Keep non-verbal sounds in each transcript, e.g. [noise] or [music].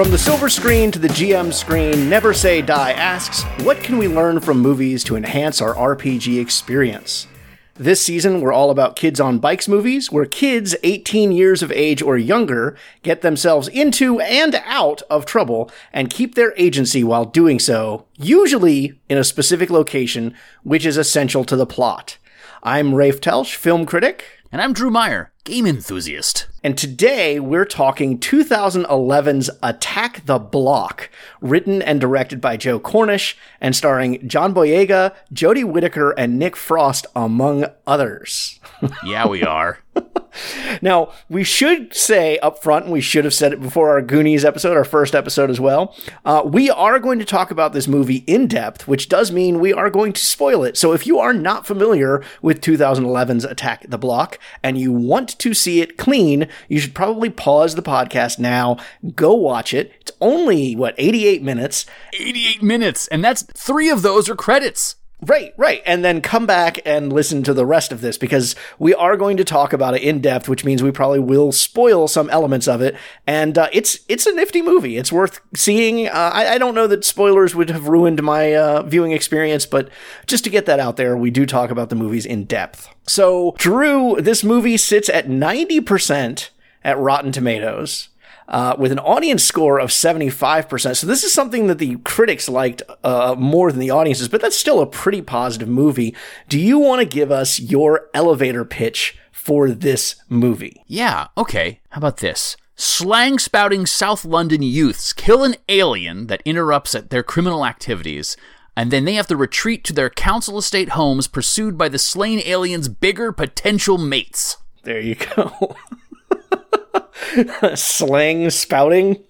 From the silver screen to the GM screen, Never Say Die asks, What can we learn from movies to enhance our RPG experience? This season, we're all about kids on bikes movies, where kids 18 years of age or younger get themselves into and out of trouble and keep their agency while doing so, usually in a specific location, which is essential to the plot. I'm Rafe Telsch, film critic. And I'm Drew Meyer, game enthusiast. And today we're talking 2011's Attack the Block, written and directed by Joe Cornish and starring John Boyega, Jodie Whittaker, and Nick Frost, among others. [laughs] yeah, we are. [laughs] now, we should say up front, and we should have said it before our Goonies episode, our first episode as well, uh, we are going to talk about this movie in depth, which does mean we are going to spoil it. So if you are not familiar with 2011's Attack the Block and you want to see it clean, you should probably pause the podcast now, go watch it. It's only, what, 88 minutes? 88 minutes, and that's three of those are credits. Right, right. And then come back and listen to the rest of this because we are going to talk about it in depth, which means we probably will spoil some elements of it. And uh, it's it's a nifty movie. It's worth seeing. Uh, I, I, don't know that spoilers would have ruined my uh, viewing experience, but just to get that out there, we do talk about the movies in depth. So, Drew, this movie sits at 90% at Rotten Tomatoes uh, with an audience score of 75%. So this is something that the critics liked uh, more than the audiences, but that's still a pretty positive movie. Do you want to give us your elevator pitch for this movie? Yeah, okay. How about this? Slang spouting South London youths kill an alien that interrupts at their criminal activities and then they have to retreat to their council estate homes pursued by the slain alien's bigger potential mates. There you go. [laughs] [laughs] Slang spouting?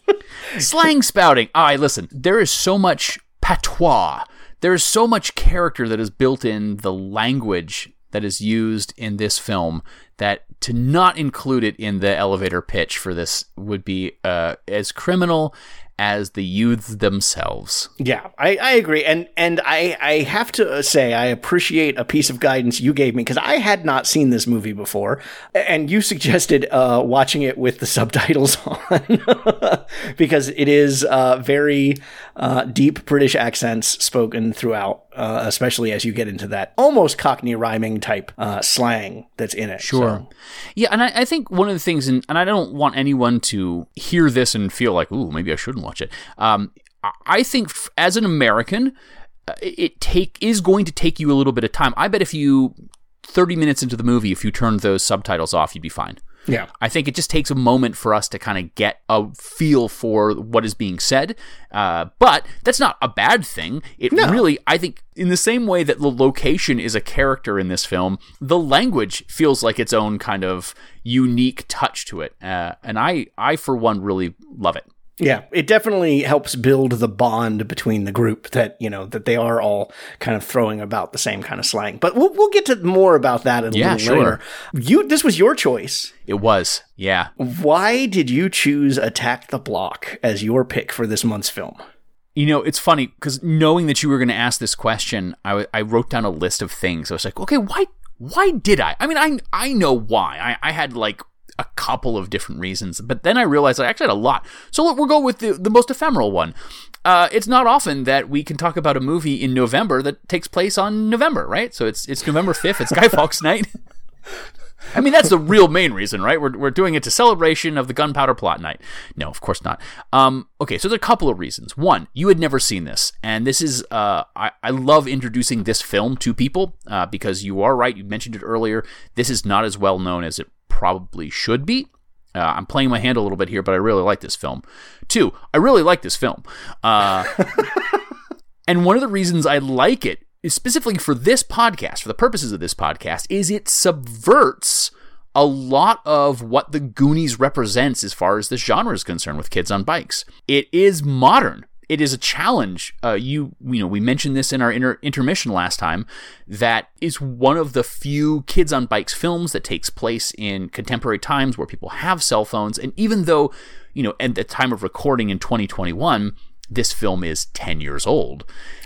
Slang spouting. All right, listen, there is so much patois. There is so much character that is built in the language that is used in this film that to not include it in the elevator pitch for this would be uh, as criminal as the youths themselves. Yeah, I, I agree, and and I I have to say I appreciate a piece of guidance you gave me because I had not seen this movie before, and you [laughs] suggested uh, watching it with the subtitles [laughs] on because it is uh, very uh, deep British accents spoken throughout, uh, especially as you get into that almost Cockney rhyming type uh, slang that's in it. Sure. So. Yeah, and I, I, think one of the things, and, and I don't want anyone to hear this and feel like, ooh, maybe I shouldn't watch it. Um, I think f- as an American, uh, it take is going to take you a little bit of time. I bet if you 30 minutes into the movie, if you turned those subtitles off, you'd be fine. Yeah. I think it just takes a moment for us to kind of get a feel for what is being said. Uh, but that's not a bad thing. It no. really, I think, in the same way that the location is a character in this film, the language feels like its own kind of unique touch to it. Uh, and I, I, for one, really love it. Yeah, it definitely helps build the bond between the group that, you know, that they are all kind of throwing about the same kind of slang. But we'll, we'll get to more about that a yeah, little sure. later. You, this was your choice. It was, yeah. Why did you choose Attack the Block as your pick for this month's film? You know, it's funny because knowing that you were going to ask this question, I, w- I wrote down a list of things. I was like, okay, why why did I? I mean, I I know why. I, I had like a couple of different reasons. But then I realized I actually had a lot. So we'll go with the, the most ephemeral one. Uh, it's not often that we can talk about a movie in November that takes place on November, right? So it's it's November 5th, it's Guy [laughs] Fawkes Night. I mean, that's the real main reason, right? We're, we're doing it to celebration of the Gunpowder Plot Night. No, of course not. Um, okay, so there are a couple of reasons. One, you had never seen this, and this is, uh, I, I love introducing this film to people uh, because you are right. You mentioned it earlier. This is not as well known as it probably should be. Uh, I'm playing my hand a little bit here, but I really like this film. Two, I really like this film. Uh, [laughs] and one of the reasons I like it, is specifically for this podcast, for the purposes of this podcast, is it subverts a lot of what the Goonies represents as far as this genre is concerned with kids on bikes. It is modern it is a challenge. Uh, you you know we mentioned this in our inter- intermission last time. That is one of the few kids on bikes films that takes place in contemporary times where people have cell phones. And even though you know at the time of recording in 2021, this film is 10 years old.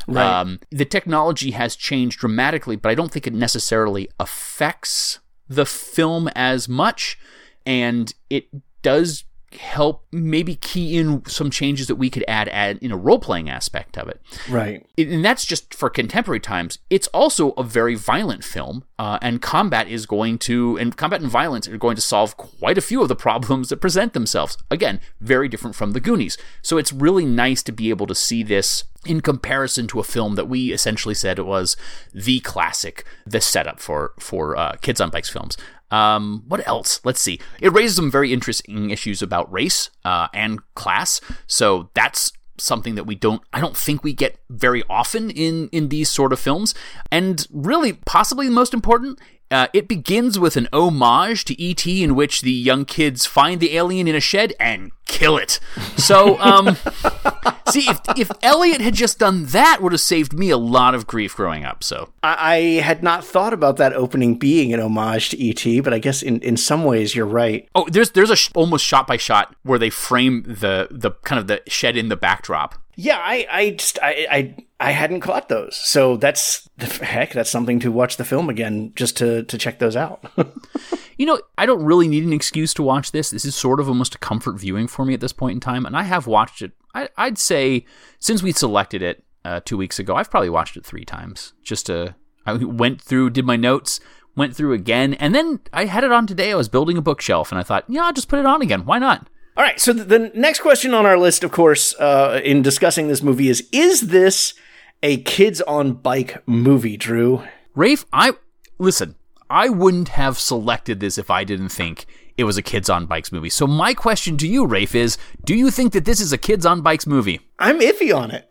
Right. Um, the technology has changed dramatically, but I don't think it necessarily affects the film as much. And it does help maybe key in some changes that we could add add in a role playing aspect of it. Right. And that's just for contemporary times. It's also a very violent film, uh, and combat is going to and combat and violence are going to solve quite a few of the [laughs] problems that present themselves. Again, very different from the Goonies. So it's really nice to be able to see this in comparison to a film that we essentially said was the classic, the setup for for uh, kids on bikes films. Um, what else? Let's see. It raises some very interesting issues about race uh, and class. So that's something that we don't I don't think we get very often in in these sort of films. And really, possibly the most important uh, it begins with an homage to E.T., in which the young kids find the alien in a shed and kill it. So, um, [laughs] see, if if Elliot had just done that, would have saved me a lot of grief growing up. So, I, I had not thought about that opening being an homage to E.T., but I guess in, in some ways you're right. oh, there's there's a sh- almost shot by shot where they frame the the kind of the shed in the backdrop. Yeah, I, I just I, I I hadn't caught those. So that's the heck, that's something to watch the film again just to to check those out. [laughs] You know, I don't really need an excuse to watch this. This is sort of almost a comfort viewing for me at this point in time, and I have watched it. I, I'd say since we selected it uh, two weeks ago, I've probably watched it three times. Just to, I went through, did my notes, went through again, and then I had it on today. I was building a bookshelf, and I thought, yeah, I'll just put it on again. Why not? All right, so the, the next question on our list, of course, uh, in discussing this movie is: Is this a kids on bike movie, Drew? Rafe, I listen. I wouldn't have selected this if I didn't think it was a kids on bikes movie. So my question to you, Rafe, is: Do you think that this is a kids on bikes movie? I'm iffy on it. [laughs]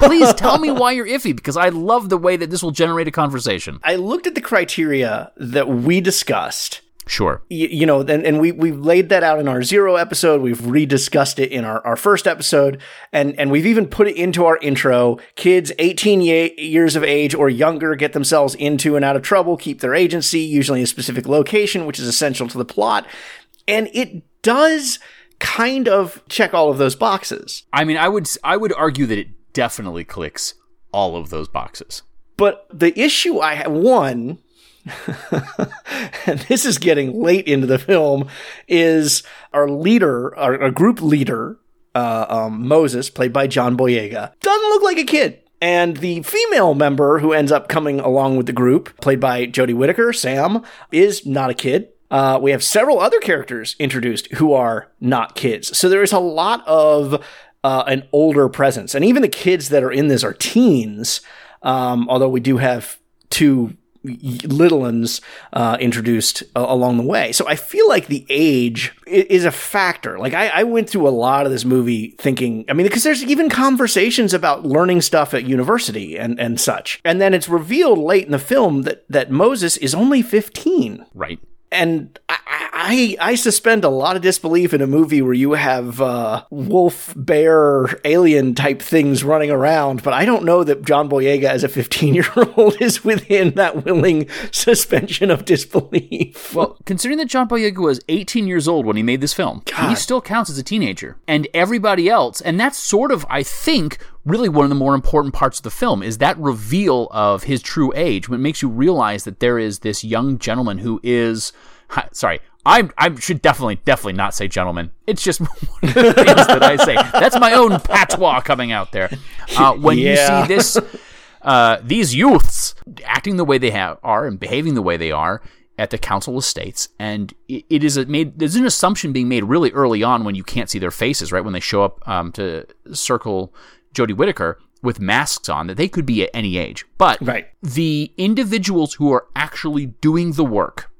Please tell me why you're iffy, because I love the way that this will generate a conversation. I looked at the criteria that we discussed. Sure. y- you know, and, and we we've laid that out in our zero episode. We've rediscussed it in our, our first episode, and and we've even put it into our intro. Kids 18 ye- years of age or younger get themselves into and out of trouble, keep their agency, usually in a specific location, which is essential to the plot, and it does kind of check all of those boxes. I mean, I would I would argue that it definitely clicks all of those boxes. But the issue I have one, [laughs] and this is getting late into the film, is our leader, our, our group leader, uh, um, Moses, played by John Boyega, doesn't look like a kid. And the female member who ends up coming along with the group, played by Jodie Whittaker, Sam, is not a kid. Uh, we have several other characters introduced who are not kids. So there is a lot of uh, an older presence. And even the kids that are in this are teens, um, although we do have two little ones uh, introduced uh, along the way. So I feel like the age is a factor. Like I, I went through a lot of this movie thinking, I mean, because there's even conversations about learning stuff at university and, and such. And then it's revealed late in the film that, that Moses is only 15 Right. and I, I I suspend a lot of disbelief in a movie where you have uh, wolf, bear, alien type things running around, but I don't know that John Boyega as a 15 year old [laughs] is within that willing suspension of disbelief. Well, considering that John Boyega was 18 years old when he made this film, he still counts as a teenager. And everybody else, and that's sort of, I think, really one of the more important parts of the film is that reveal of his true age when it makes you realize that there is this young gentleman who is, sorry. I, I should definitely, definitely not say gentleman. It's just [laughs] one of the things that I say. That's my own patois coming out there. Uh, when Yeah. you see this, uh, these youths acting the way they have, are and behaving the way they are at the council estates, and it, it is a made. There's an assumption being made really early on when you can't see their faces, right? When they show up um, to circle Jodie Whittaker with masks on, that they could be at any age. But Right. the individuals who are actually doing the work,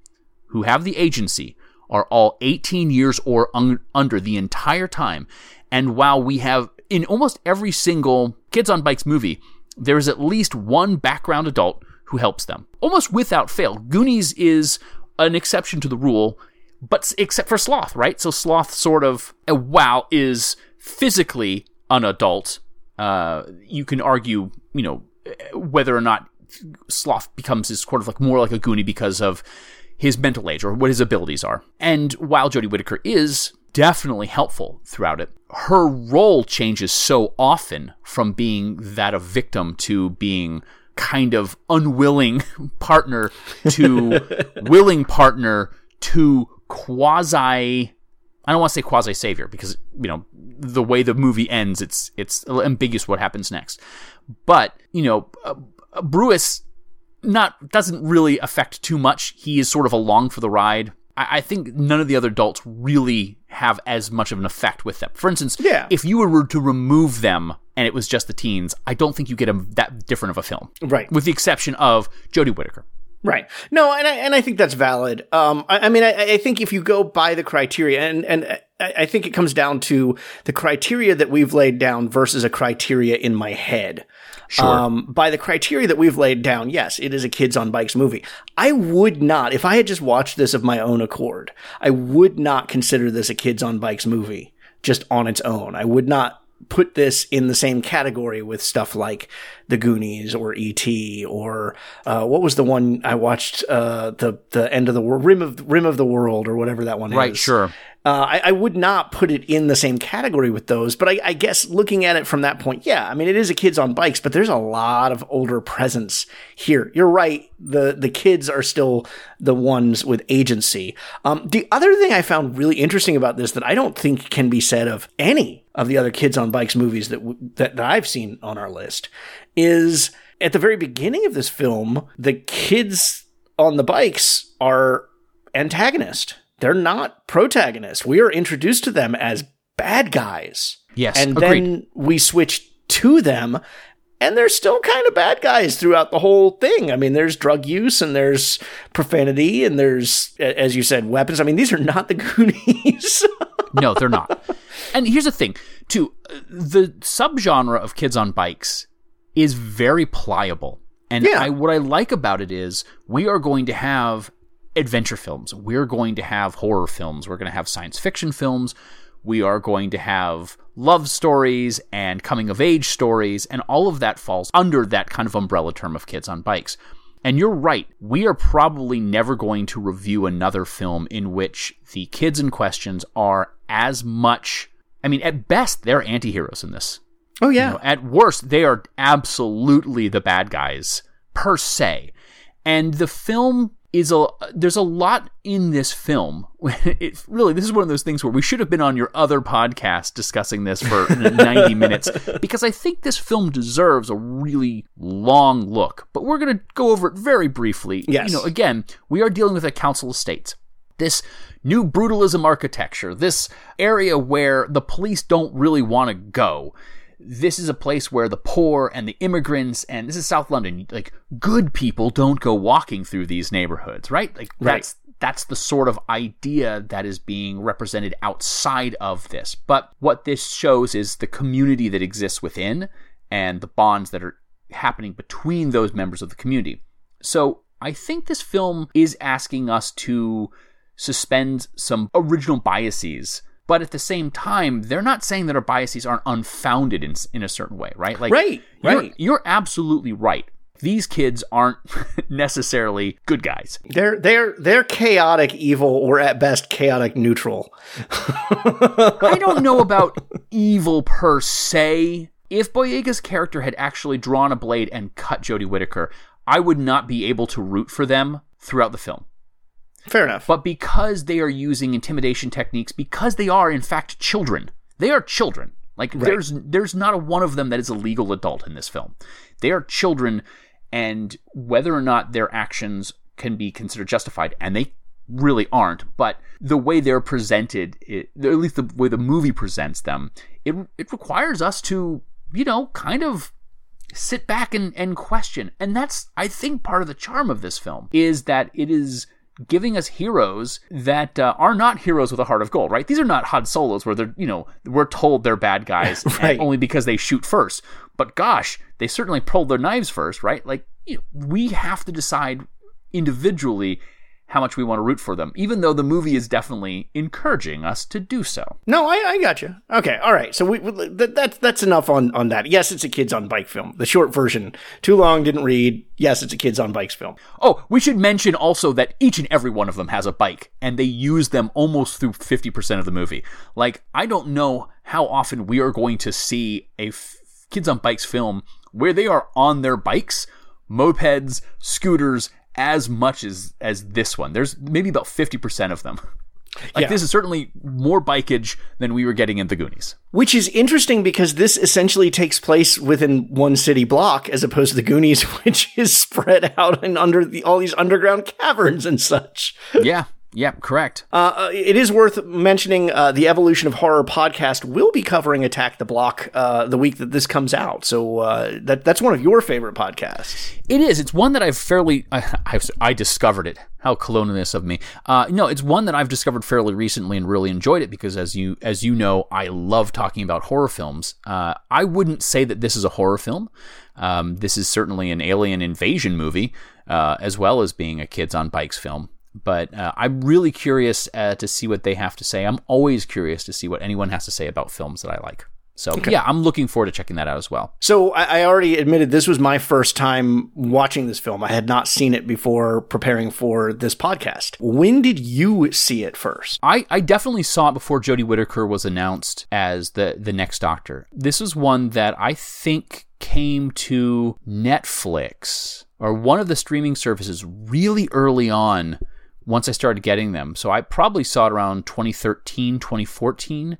who have the agency, are all 18 years or un- under the entire time. And while we have in almost every single Kids on Bikes movie, there is at least one background adult who helps them, almost without fail. Goonies is an exception to the rule, but except for Sloth, right? So Sloth sort of, uh, while is physically an adult, uh, you can argue, you know, uh, whether or not Sloth becomes his sort of like more like a Goonie because of his mental age or what his abilities are. And while Jodie Whittaker is definitely helpful throughout it, her role changes so often from being that of victim to being kind of unwilling [laughs] partner to [laughs] willing partner to quasi I don't want to say quasi savior because you know the way the movie ends, it's it's ambiguous what happens next. But you know, uh, uh, Brewis not doesn't really affect too much. He is sort of along for the ride. I, I think none of the other adults really have as much of an effect with them. For instance, Yeah. if you were to remove them and it was just the teens, I don't think you get a, that different of a film. Right. With the exception of Jodie Whittaker. Right. No, and I and I think that's valid. Um, I, I mean, I, I think if you go by the criteria, and and I, I think it comes down to the criteria that we've laid down versus a criteria in my head. Sure. Um, by the criteria that we've laid down, yes, it is a kids on bikes movie. I would not, if I had just watched this of my own accord, I would not consider this a kids on bikes movie just on its own. I would not put this in the same category with stuff like The Goonies or E.T. or uh, what was the one I watched? Uh, the the end of the world, Rim of Rim of the World, or whatever that one Right, is. Right, sure. Uh, I, I would not put it in the same category with those, but I, I guess looking at it from that point, yeah, I mean, it is a kids on bikes, but there's a lot of older presence here. You're right. The, the kids are still the ones with agency. Um, the other thing I found really interesting about this that I don't think can be said of any of the other kids on bikes movies that, w- that, that I've seen on our list is at the very beginning of this film, the kids on the bikes are antagonist. They're not protagonist. We are introduced to them as bad guys. Yes, And agreed. then we switch to them and they're still kind of bad guys throughout the whole thing. I mean, there's drug use and there's profanity and there's, as you said, weapons. I mean, these are not the [laughs] Goonies. no, they're not. And here's the thing, too. The subgenre of kids on bikes is very pliable. And Yeah. I, what I like about it is we are going to have adventure films. We're going to have horror films. We're going to have science fiction films. We are going to have love stories and coming of age stories. And all of that falls under that kind of umbrella term of kids on bikes. And you're right. We are probably never going to review another film in which the kids in questions are as much. I mean, at best, they're anti-heroes in this. oh, yeah. You know, at worst, they are absolutely the bad guys per se. And the film is a there's a lot in this film. [laughs] It really this is one of those things where we should have been on your other podcast discussing this for [laughs] 90 minutes because I think this film deserves a really long look. But we're going to go over it very briefly. Yes. You know, again, we are dealing with a council estate this new brutalism architecture, this area where the police don't really want to go. This is a place where the poor and the immigrants, and this is South London, like good people don't go walking through these neighborhoods, right? Like that's that's the sort of idea that is being represented outside of this. But what this shows is the community that exists within and the bonds that are happening between those members of the community. So I think this film is asking us to suspend some original biases, but at the same time, they're not saying that our biases aren't unfounded in, in a certain way, right? Like, Right, you're, right. You're absolutely right. These kids aren't [laughs] necessarily good guys. They're they're they're chaotic evil or at best chaotic neutral. I don't know [laughs] about evil per se. If Boyega's character had actually drawn a blade and cut Jodie Whittaker, I would not be able to root for them throughout the film. Fair enough. But because they are using intimidation techniques, because they are in fact children, they are children. Like there's there's not a one of them that is a legal adult in this film. They are children, and whether or not their actions can be considered justified, and they really aren't. But the way they're presented, it, at least the way the movie presents them, it it requires us to you know kind of sit back and, and question. And that's, I think, part of the charm of this film is that it is giving us heroes that uh, are not heroes with a heart of gold, right? These are not Han Solos where they're, you know, we're told they're bad guys [laughs] Right. only because they shoot first. But gosh, they certainly pulled their knives first, right? Like, you know, we have to decide individually how much we want to root for them, even though the movie is definitely encouraging us to do so. No, I, I got you. Okay, all right. So we, we that, that's that's enough on on that. Yes, it's a kids on bike film. The short version, too long, didn't read. Yes, it's a kids on bikes film. Oh, we should mention also that each and every one of them has a bike, and they use them almost through 50% of the movie. Like, I don't know how often we are going to see a f- Kids on Bikes film where they are on their bikes, mopeds, scooters, as much as, as this one. There's maybe about 50% of them. Like Yeah. this is certainly more bikeage than we were getting in the Goonies. Which is interesting because this essentially takes place within one city block as opposed to the Goonies, [laughs] which is spread out and under the, all these underground caverns and such. yeah, yeah, correct. Uh, uh, it is worth mentioning uh, the Evolution of Horror podcast will be covering Attack the Block uh, the week that this comes out. So uh, that that's one of your favorite podcasts. It is. It's one that I've fairly. [laughs] I, I've, I discovered it. How colonialist of me. Uh, no, it's one that I've discovered fairly recently and really enjoyed it because, as you as you know, I love talking about horror films. Uh, I wouldn't say that this is a horror film. Um, this is certainly an alien invasion movie, uh, as well as being a kids on bikes film. But uh, I'm really curious uh, to see what they have to say. I'm always curious to see what anyone has to say about films that I like. So yeah, I'm looking forward to checking that out as well. So I, I already admitted this was my first time watching this film. I had not seen it before preparing for this podcast. When did you see it first? I, I definitely saw it before Jodie Whittaker was announced as the the next Doctor. This is one that I think came to Netflix or one of the streaming services really early on once I started getting them. So I probably saw it around 2013, 2014.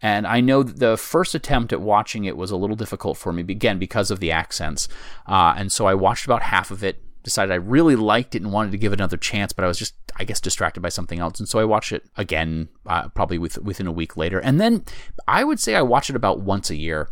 And I know the first attempt at watching it was a little difficult for me, again, because of the accents. Uh, and so I watched about half of it, decided I really liked it and wanted to give it another chance, but I was just, I guess, distracted by something else. And so I watched it again, uh, probably with, within a week later. And then I would say I watch it about once a year.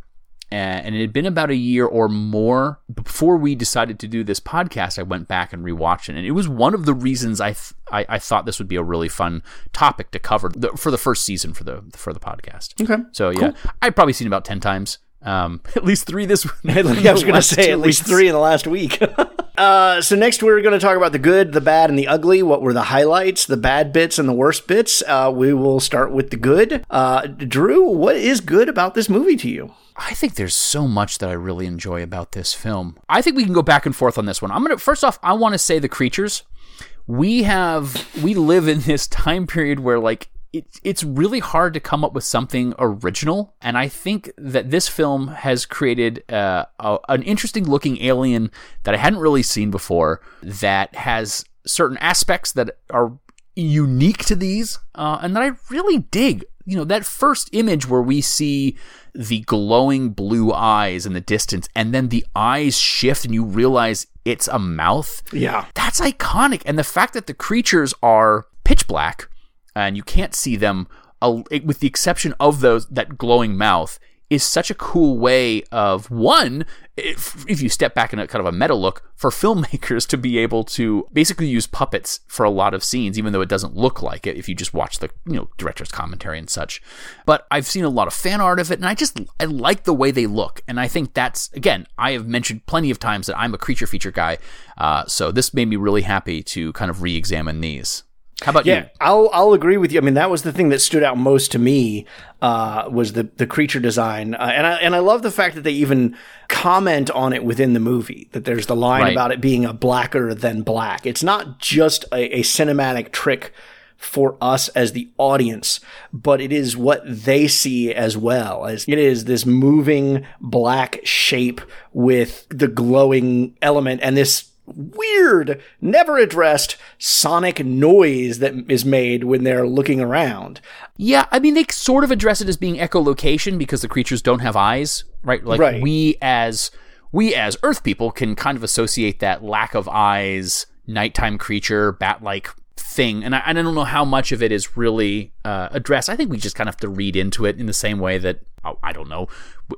And it had been about a year or more before we decided to do this podcast. I went back and rewatched it, and it was one of the reasons I th- I, I thought this would be a really fun topic to cover the, for the first season for the for the podcast. Okay. So yeah, I've probably seen about ten times. Um, [laughs] at least three this. [laughs] I was [laughs] going to say at least three in the last week. Uh, so next we're going to talk about the good, the bad, and the ugly. What were the highlights, the bad bits, and the worst bits? Uh, we will start with the good. Uh, Drew, what is good about this movie to you? I think there's so much that I really enjoy about this film. I think we can go back and forth on this one. I'm gonna first off, I want to say the creatures. We have we live in this [laughs] time period where like it's it's really hard to come up with something original, and I think that this film has created uh, a, an interesting looking alien that I hadn't really seen before. That has certain aspects that are unique to these, uh, and that I really dig. You know, that first image where we see the glowing blue eyes in the distance, and then the eyes shift, and you realize it's a mouth. Yeah. That's iconic. And the fact that the creatures are pitch black and you can't see them, with the exception of those that glowing mouth, is such a cool way of one, if, if you step back in a kind of a meta look, for [laughs] filmmakers to be able to basically use puppets for a lot of scenes, even though it doesn't look like it if you just watch the you know director's commentary and such. But I've seen a lot of fan art of it, and I just I like the way they look, and I think that's again I have mentioned plenty of times that I'm a creature feature guy, uh, so this made me really happy to kind of re-examine these. How about Yeah, you? I'll I'll agree with you. I mean, that was the thing that stood out most to me uh, was the the creature design, uh, and I and I love the fact that they even comment on it within the movie. That there's the line Right. about it being a blacker than black. It's not just a, a cinematic trick for us as the audience, but it is what they see as well. As it is this moving black shape with the glowing element and this weird, never addressed sonic noise that is made when they're looking around. Yeah, I mean they sort of address it as being echolocation because the creatures don't have eyes, right? Like Right. we as we as Earth people can kind of associate that lack of eyes, nighttime creature, bat-like thing, and I, I don't know how much of it is really uh, addressed. I think we just kind of have to read into it in the same way that I don't know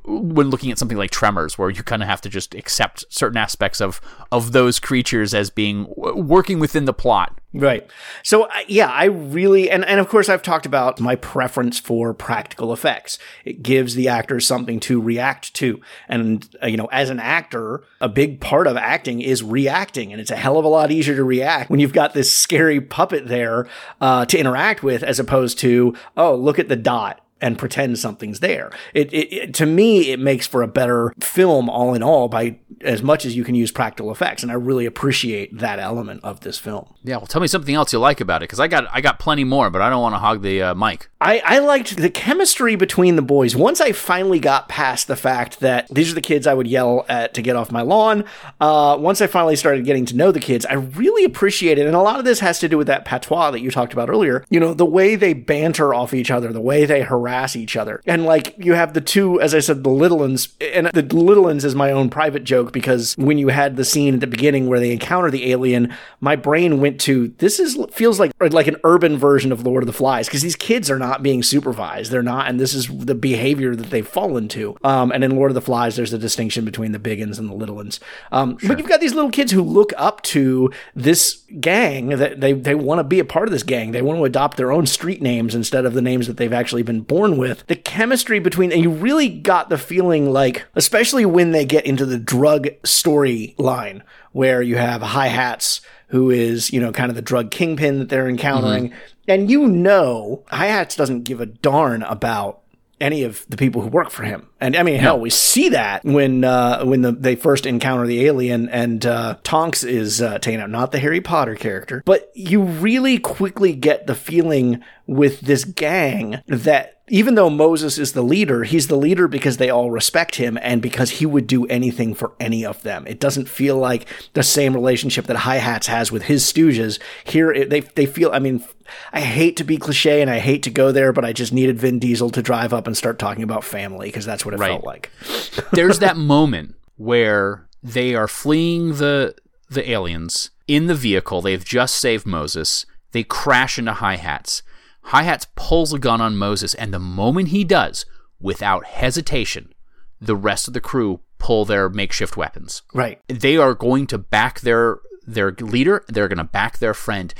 when looking at something like Tremors, where you kind of have to just accept certain aspects of of those creatures as being working within the plot. Right. So yeah, I really and and of course I've talked about my preference for practical effects. It gives the actors something to react to. And uh, you know, as an actor, a big part of acting is reacting and it's a hell of a lot easier to react when you've got this scary puppet there uh, to interact with as opposed to, oh, look at the dot. And pretend something's there. It, it, it, to me it makes for a better film all in all by as much as you can use practical effects, and I really appreciate that element of this film. Yeah, well, tell me something else you like about it because I got I got plenty more, but I don't want to hog the uh, mic. I, I liked the chemistry between the boys. Once I finally got past the fact that these are the kids I would yell at to get off my lawn, uh, once I finally started getting to know the kids, I really appreciated, and a lot of this has to do with that patois that you talked about earlier. You know, the way they banter off each other, the way they harass each other, and like you have the two, as I said, the little ones, and the little ones is my own private joke because when you had the scene at the beginning where they encounter the alien, my brain went to this is feels like like an urban version of Lord of the Flies because these kids are not being supervised. They're not, and this is the behavior that they've fallen to. Um, and in Lord of the Flies, there's a distinction between the big and the little uns. Um, sure. But you've got these little kids who look up to this gang that they they want to be a part of this gang. They want to adopt their own street names instead of the names that they've actually been born with. The chemistry between, and you really got the feeling like, especially when they get into the drug storyline, where you have Hi-Hatz who is, you know, kind of the drug kingpin that they're encountering. Mm-hmm. And you know, Hi-Hatz doesn't give a darn about any of the people who work for him. And I mean, hell, we see that when uh, when the, they first encounter the alien and uh, Tonks is uh, taken out, not the Harry Potter character, but you really quickly get the feeling with this gang that even though Moses is the leader, he's the leader because they all respect him and because he would do anything for any of them. It doesn't feel like the same relationship that Hi-Hatz has with his stooges. Here, they they feel. I mean, I hate to be cliche and I hate to go there, but I just needed Vin Diesel to drive up and start talking about family because that's what it right. felt like. [laughs] There's that moment where they are fleeing the the aliens in the vehicle. They've just saved Moses. They crash into Hi-Hatz Hi-Hatz pulls a gun on Moses, and the moment he does, without hesitation, the rest of the crew pull their makeshift weapons. Right. They are going to back their their leader, they're going to back their friend.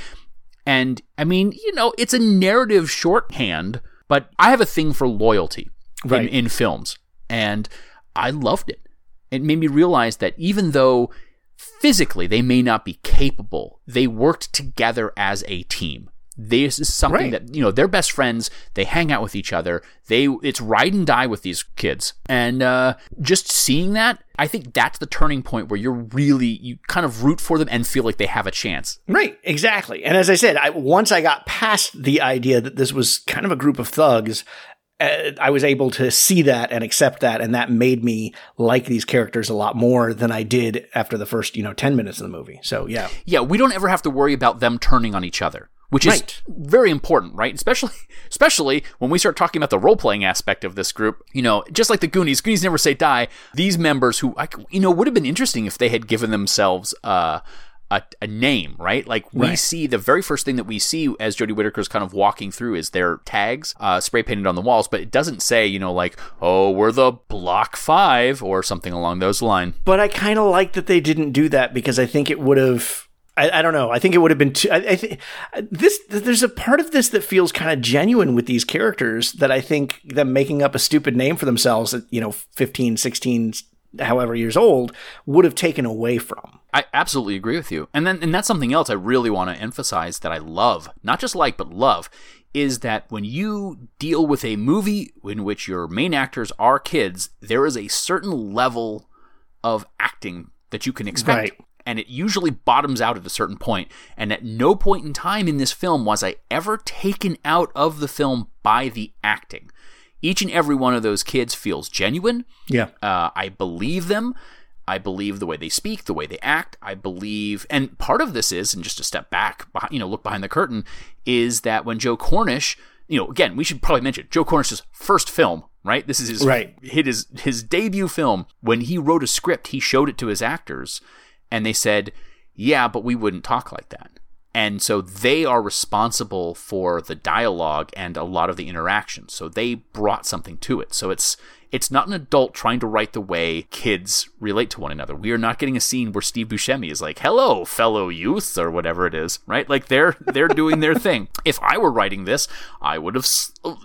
And I mean, you know, it's a narrative shorthand, but I have a thing for loyalty right. in, in films, and I loved it. It made me realize that even though physically they may not be capable, they worked together as a team. This is something right. that you know they're best friends. They hang out with each other. They it's ride and die with these kids, and uh, just seeing that, I think that's the turning point where you're really you kind of root for them and feel like they have a chance. Right, exactly. And as I said, I, once I got past the idea that this was kind of a group of thugs, uh, I was able to see that and accept that, and that made me like these characters a lot more than I did after the first, you know, ten minutes of the movie. So yeah, yeah, we don't ever have to worry about them turning on each other which right. is very important, right? Especially, [laughs] especially when we start talking about the role playing aspect of this group. You know, just like the Goonies, Goonies never say die. These members who, you know, would have been interesting if they had given themselves uh, a, a name, right? Like we right. see the very first thing that we see as Jodie Whittaker's kind of walking through is their tags, uh, spray painted on the walls, but it doesn't say, you know, like, oh, we're the Block Five or something along those lines. But I kind of like that they didn't do that because I think it would have I, I, don't know. I think it would have been too. I, I think this. There's a part of this that feels kind of genuine with these characters that I think them making up a stupid name for themselves at you know 15, 16, however years old would have taken away from. I absolutely agree with you. And then and that's something else I really want to emphasize that I love, not just like but love, is that when you deal with a movie in which your main actors are kids, there is a certain level of acting that you can expect. Right and it usually bottoms out at a certain point. And at no point in time in this film was I ever taken out of the film by the acting. Each and every one of those kids feels genuine. Yeah. Uh, I believe them. I believe the way they speak, the way they act. I believe, and part of this is, and just to step back, you know, look behind the curtain, is that when Joe Cornish, you know, again, we should probably mention Joe Cornish's first film, right? This is his right. his his debut film. When he wrote a script, he showed it to his actors, and they said, yeah, but we wouldn't talk like that. And so they are responsible for the dialogue and a lot of the interaction. So they brought something to it. So it's It's not an adult trying to write the way kids relate to one another. We are not getting a scene where Steve Buscemi is like, "Hello, fellow youths," or whatever it is, right? Like they're they're doing their thing. [laughs] If I were writing this, I would have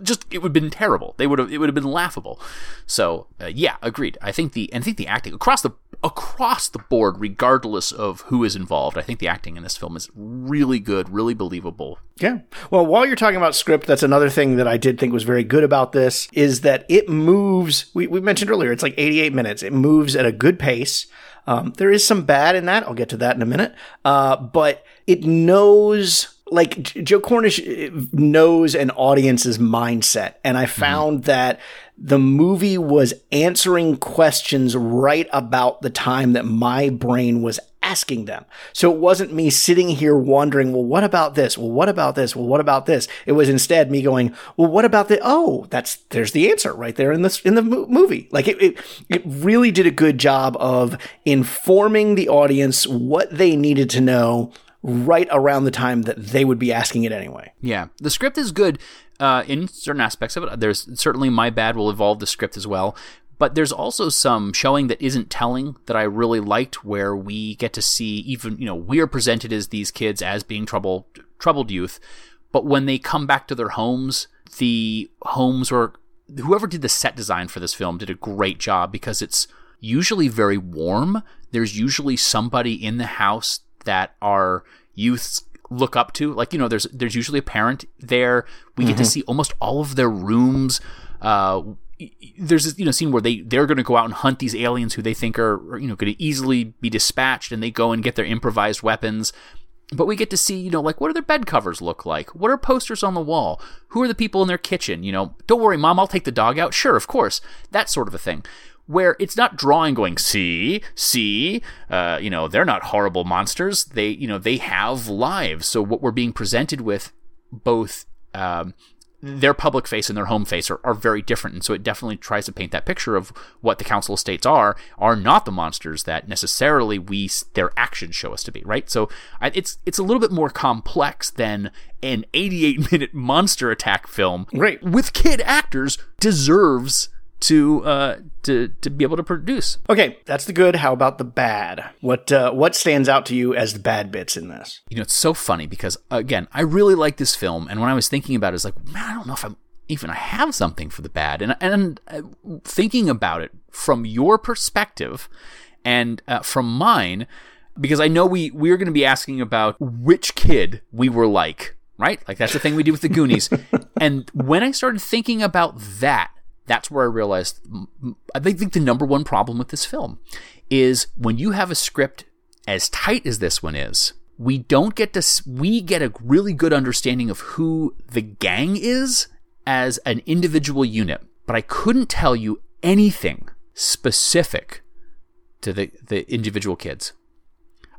just it would have been terrible. They would have it would have been laughable. So uh, yeah, agreed. I think the and I think the acting across the across the board, regardless of who is involved, I think the acting in this film is really good, really believable. Yeah. Well, while you're talking about script, that's another thing that I did think was very good about this is that it moves. We, we mentioned earlier, it's like 88 minutes. It moves at a good pace. Um, there is some bad in that. I'll get to that in a minute. Uh, but it knows like Joe Cornish uh, knows an audience's mindset. And I mm-hmm. found mm-hmm. that the movie was answering questions right about the time that my brain was asking them. So it wasn't me sitting here wondering, well, what about this? Well, what about this? Well, what about this? It was instead me going, well, what about the, oh, that's, there's the answer right there in this, in the movie. Like it, it, it really did a good job of informing the audience what they needed to know right around the time that they would be asking it anyway. Yeah. The script is good uh, in certain aspects of it. There's certainly My Bad will evolve the script as well. But there's also some showing that isn't telling that I really liked, where we get to see even you know we are presented as these kids as being troubled troubled youth, but when they come back to their homes, the homes were whoever did the set design for this film did a great job because it's usually very warm. There's usually somebody in the house that our youths look up to. Like you know, there's there's usually a parent there. We mm-hmm. get to mm-hmm. see almost all of their rooms. Uh, there's this you know scene where they they're going to go out and hunt these aliens who they think are you know going to easily be dispatched, and they go and get their improvised weapons. But we get to see, you know, like what do their bed covers look like? What are posters on the wall? Who are the people in their kitchen? You know, don't worry, mom, I'll take the dog out. Sure, of course. That sort of a thing where it's not drawing going see see uh, you know they're not horrible monsters. They you know they have lives. So what we're being presented with both um, their public face and their home face are, are very different. And so it definitely tries to paint that picture of what the council estates are are not the monsters that necessarily we their actions show us to be right? So it's it's a little bit more complex than an 88 minute monster attack film right. with kid actors deserves to uh, to to be able to produce. Okay, that's the good. How about the bad? What uh, what stands out to you as the bad bits in this? You know, it's so funny because again, I really like this film, and when I was thinking about it, it's like, man, I don't know if I'm even I have something for the bad, and and uh, thinking about it from your perspective and uh, from mine, because I know we we're going to be asking about which kid we were like. Right? Like that's the thing we do with the Goonies. [laughs] and when I started thinking about that, that's where I realized I think the number one problem with this film is when you have a script as tight as this one is, we don't get to we get a really good understanding of who the gang is as an individual unit, but I couldn't tell you anything specific to the the individual kids.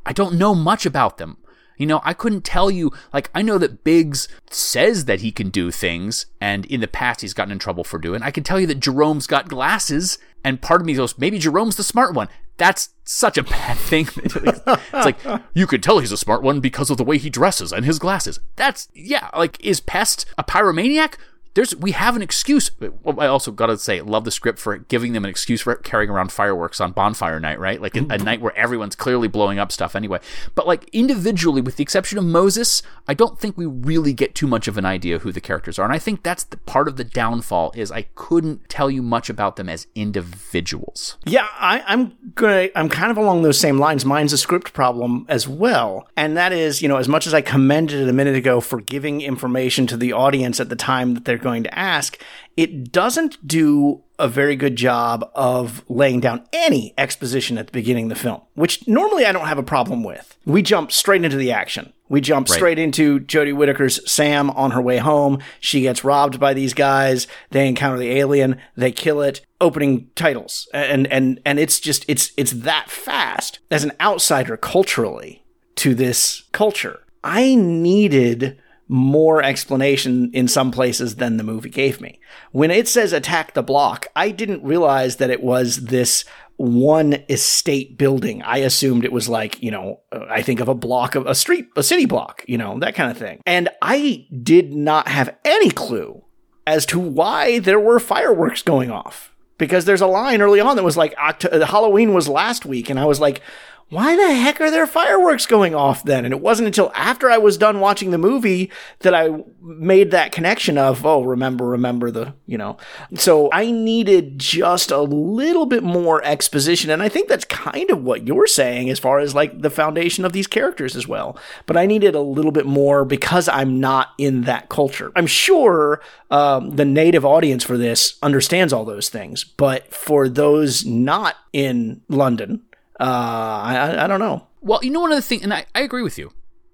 I don't know much about them. You know, I couldn't tell you, like, I know that Biggz says that he can do things, and in the past he's gotten in trouble for doing. I can tell you that Jerome's got glasses, and part of me goes, maybe Jerome's the smart one. That's such a bad [laughs] thing. it's like, you could tell he's a smart one because of the way he dresses and his glasses. That's, yeah, like, is Pest a pyromaniac? There's we have an excuse. I also got to say, love the script for giving them an excuse for carrying around fireworks on bonfire night, right? Like a, a, mm-hmm. night where everyone's clearly blowing up stuff anyway. But like individually, with the exception of Moses, I don't think we really get too much of an idea who the characters are, and I think that's the part of the downfall is I couldn't tell you much about them as individuals. Yeah, I, I'm gonna I'm kind of along those same lines. Mine's a script problem as well, and that is, you know, as much as I commended it a minute ago for giving information to the audience at the time that they're going to ask, it doesn't do a very good job of laying down any exposition at the beginning of the film, which normally I don't have a problem with. We jump straight into the action. We jump right. straight into Jodie Whittaker's Sam on her way home. She gets robbed by these guys. They encounter the alien. They kill it. Opening titles. And, and, and it's just, it's, it's that fast as an outsider culturally to this culture. I needed more explanation in some places than the movie gave me. When it says attack the block, I didn't realize that it was this one estate building. I assumed it was like, you know, uh, I think of a block of a street, a city block, you know, that kind of thing. And I did not have any clue as to why there were fireworks going off because there's a line early on that was like Oct- Halloween was last week, and I was like, why the heck are there fireworks going off then? And it wasn't until after I was done watching the movie that I made that connection of, oh, remember, remember the, you know. So I needed just a little bit more exposition. And I think that's kind of what you're saying as far as like the foundation of these characters as well. But I needed a little bit more because I'm not in that culture. I'm sure um, the native audience for this understands all those things. But for those not in London, uh, I, I don't know. Well, you know, one of the things, and I, I agree with you.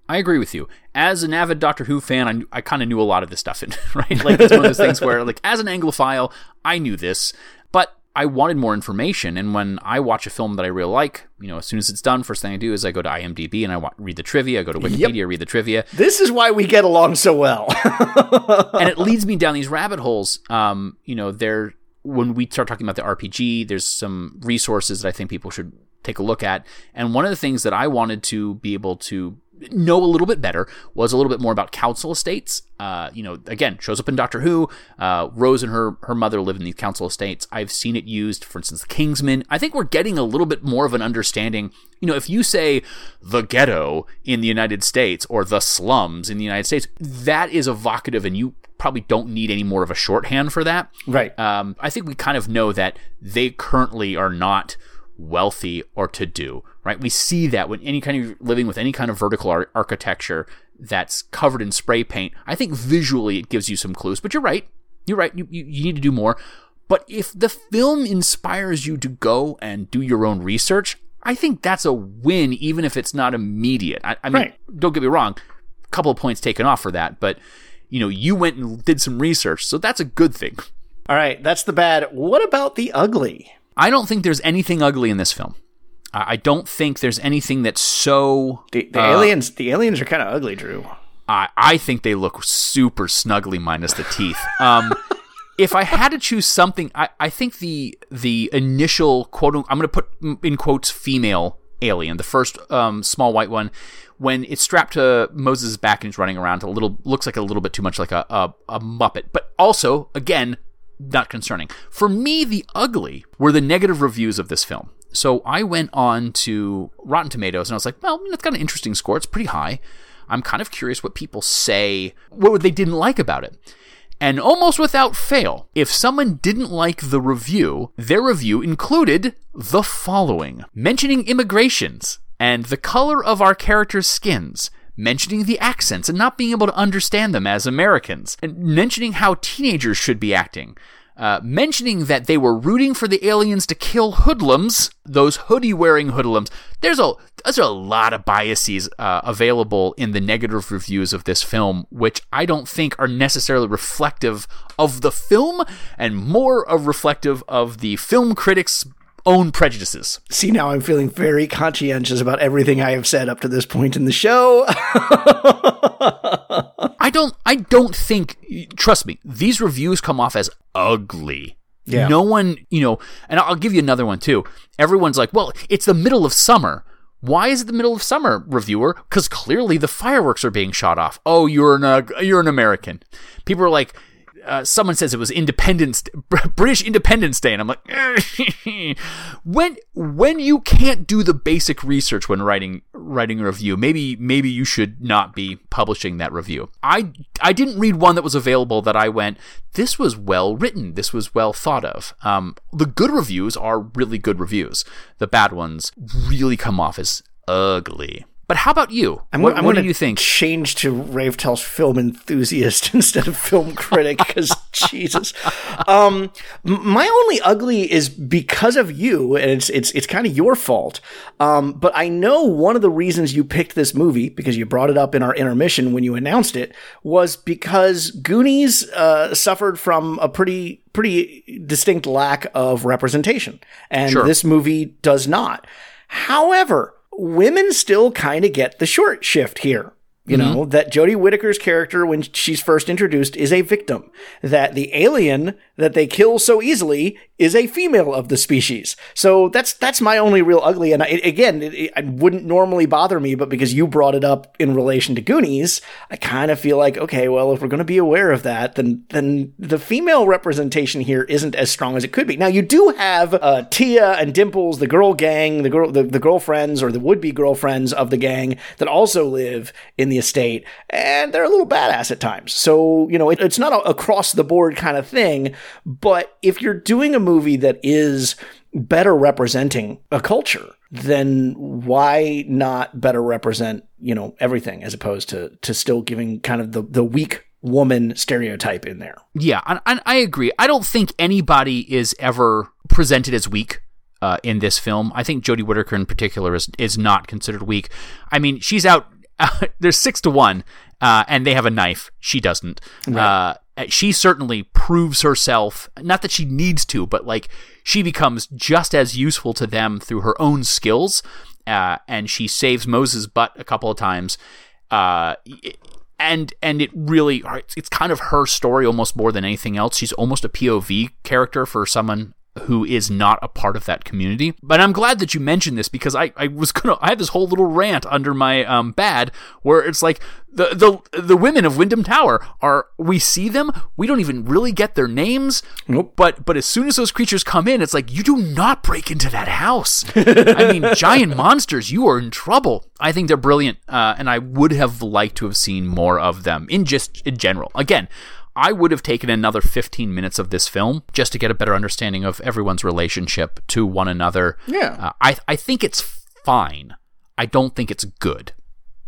I agree with you. As an avid Doctor Who fan, I, I kind of knew a lot of this stuff, in, [laughs] right? Like, it's one of those things where, like, as an Anglophile, I knew this, but I wanted more information. And when I watch a film that I really like, you know, as soon as it's done, first thing I do is I go to IMDb and I wa- read the trivia. I go to Wikipedia, yep. read the trivia. This is why we get along so well. [laughs] and it [laughs] leads me down these rabbit holes. Um, you know, there when we start talking about the RPG, there's some resources that I think people should take a look at. And one of the things that I wanted to be able to know a little bit better was a little bit more about council estates. Uh, you know, again, shows up in Doctor Who. Uh, Rose and her her mother live in these council estates. I've seen it used, for instance, the Kingsman. I think we're getting a little bit more of an understanding. You know, if you say the ghetto in the United States or the slums in the United States, that is evocative, and you probably don't need any more of a shorthand for that. Right. Um, I think we kind of know that they currently are not wealthy or to do, right? We see that when any kind of living with any kind of vertical ar- architecture that's covered in spray paint. I think visually it gives you some clues, but you're right. You're right. You, you, you need to do more. But if the film inspires you to go and do your own research, I think that's a win, even if it's not immediate. I, I mean, right. don't get me wrong, a couple of points taken off for that, but you know, you went and did some research, so that's a good thing. All right, that's the bad. What about the ugly? I don't think there's anything ugly in this film. I don't think there's anything that's so. The, the uh, aliens, the aliens are kind of ugly, Drew. I I think they look super snuggly minus the teeth. Um, [laughs] if I had to choose something, I, I think the the initial quote I'm going to put in quotes female alien, the first um, small white one, when it's strapped to Moses' back and he's running around, a little looks like a little bit too much like a, a, a muppet, but also again not concerning. For me, the ugly were the negative reviews of this film. So I went on to Rotten Tomatoes and I was like, well, it's got an interesting score. It's pretty high. I'm kind of curious what people say, what they didn't like about it. And almost without fail, if someone didn't like the review, their review included the following mentioning immigrations and the color of our characters' skins, mentioning the accents and not being able to understand them as Americans, and mentioning how teenagers should be acting. Uh, mentioning that they were rooting for the aliens to kill hoodlums, those hoodie wearing hoodlums. There's a there's a lot of biases uh, available in the negative reviews of this film, which I don't think are necessarily reflective of the film, and more of reflective of the film critics' own prejudices. See, now I'm feeling very conscientious about everything I have said up to this point in the show. [laughs] I don't I don't think trust me, these reviews come off as ugly. Yeah. No one, you know, and I'll give you another one too. Everyone's like, "Well, it's the middle of summer." Why is it the middle of summer, reviewer? Because clearly the fireworks are being shot off. Oh, you're an uh, you're an American. People are like, uh, someone says it was Independence [laughs] British Independence Day, and I'm like, [laughs] when when you can't do the basic research when writing writing a review, maybe maybe you should not be publishing that review. I I didn't read one that was available that I went, this was well written, this was well thought of. Um, the good reviews are really good reviews. The bad ones really come off as ugly. But how about you? I'm, what, I'm what do you think? Change to Rave Tell's film enthusiast [laughs] instead of film critic because [laughs] Jesus. Um, my only ugly is because of you, and it's it's it's kind of your fault. Um, but I know one of the reasons you picked this movie because you brought it up in our intermission when you announced it was because Goonies uh, suffered from a pretty pretty distinct lack of representation, and sure. this movie does not. However, women still kind of get the short shift here. You know, that Jodie Whittaker's character, when she's first introduced, is a victim. That the alien that they kill so easily is a female of the species. So that's that's my only real ugly. And I, again, it, it, it wouldn't normally bother me, but because you brought it up in relation to Goonies, I kind of feel like okay, well, if we're going to be aware of that, then then the female representation here isn't as strong as it could be. Now you do have uh, Tia and Dimples, the girl gang, the girl, the, the girlfriends or the would be girlfriends of the gang that also live in the estate, and they're a little badass at times. So you know, it, it's not a across the board kind of thing. But if you're doing a movie that is better representing a culture, then why not better represent, you know, everything as opposed to to still giving kind of the, the weak woman stereotype in there. Yeah, and I agree. I don't think anybody is ever presented as weak. Uh, in this film, I think Jodie Whittaker in particular is is not considered weak. I mean, she's out. [laughs] Uh, there's six to one, uh, and they have a knife. She doesn't. Right. Uh, she certainly proves herself. Not that she needs to, but like she becomes just as useful to them through her own skills. Uh, and she saves Moses' butt a couple of times. Uh, and and it really it's kind of her story almost more than anything else. She's almost a POV character for someone who is not a part of that community. But I'm glad that you mentioned this because I, I was [laughs] gonna I had this whole little rant under my um bad where it's like the the the women of Wyndham Tower are we see them we don't even really get their names nope. but but as soon as those creatures come in it's like you do not break into that house. I mean [laughs] giant monsters you are in trouble. I think they're brilliant uh, and I would have liked to have seen more of them in just in general. Again I would have taken another 15 minutes of this film just to get a better understanding of everyone's relationship to one another. Yeah. Uh, I, I think it's fine. I don't think it's good.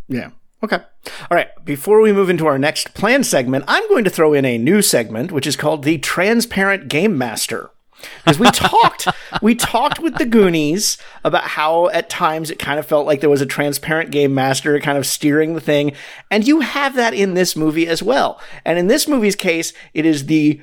Yeah. Okay. All right. Before we move into our next plan segment, I'm going to throw in a new segment, which is called the Transparent Game Master because we talked we talked with the Goonies about how at times it kind of felt like there was a transparent game master kind of steering the thing, and you have that in this movie as well. And in this movie's case, it is the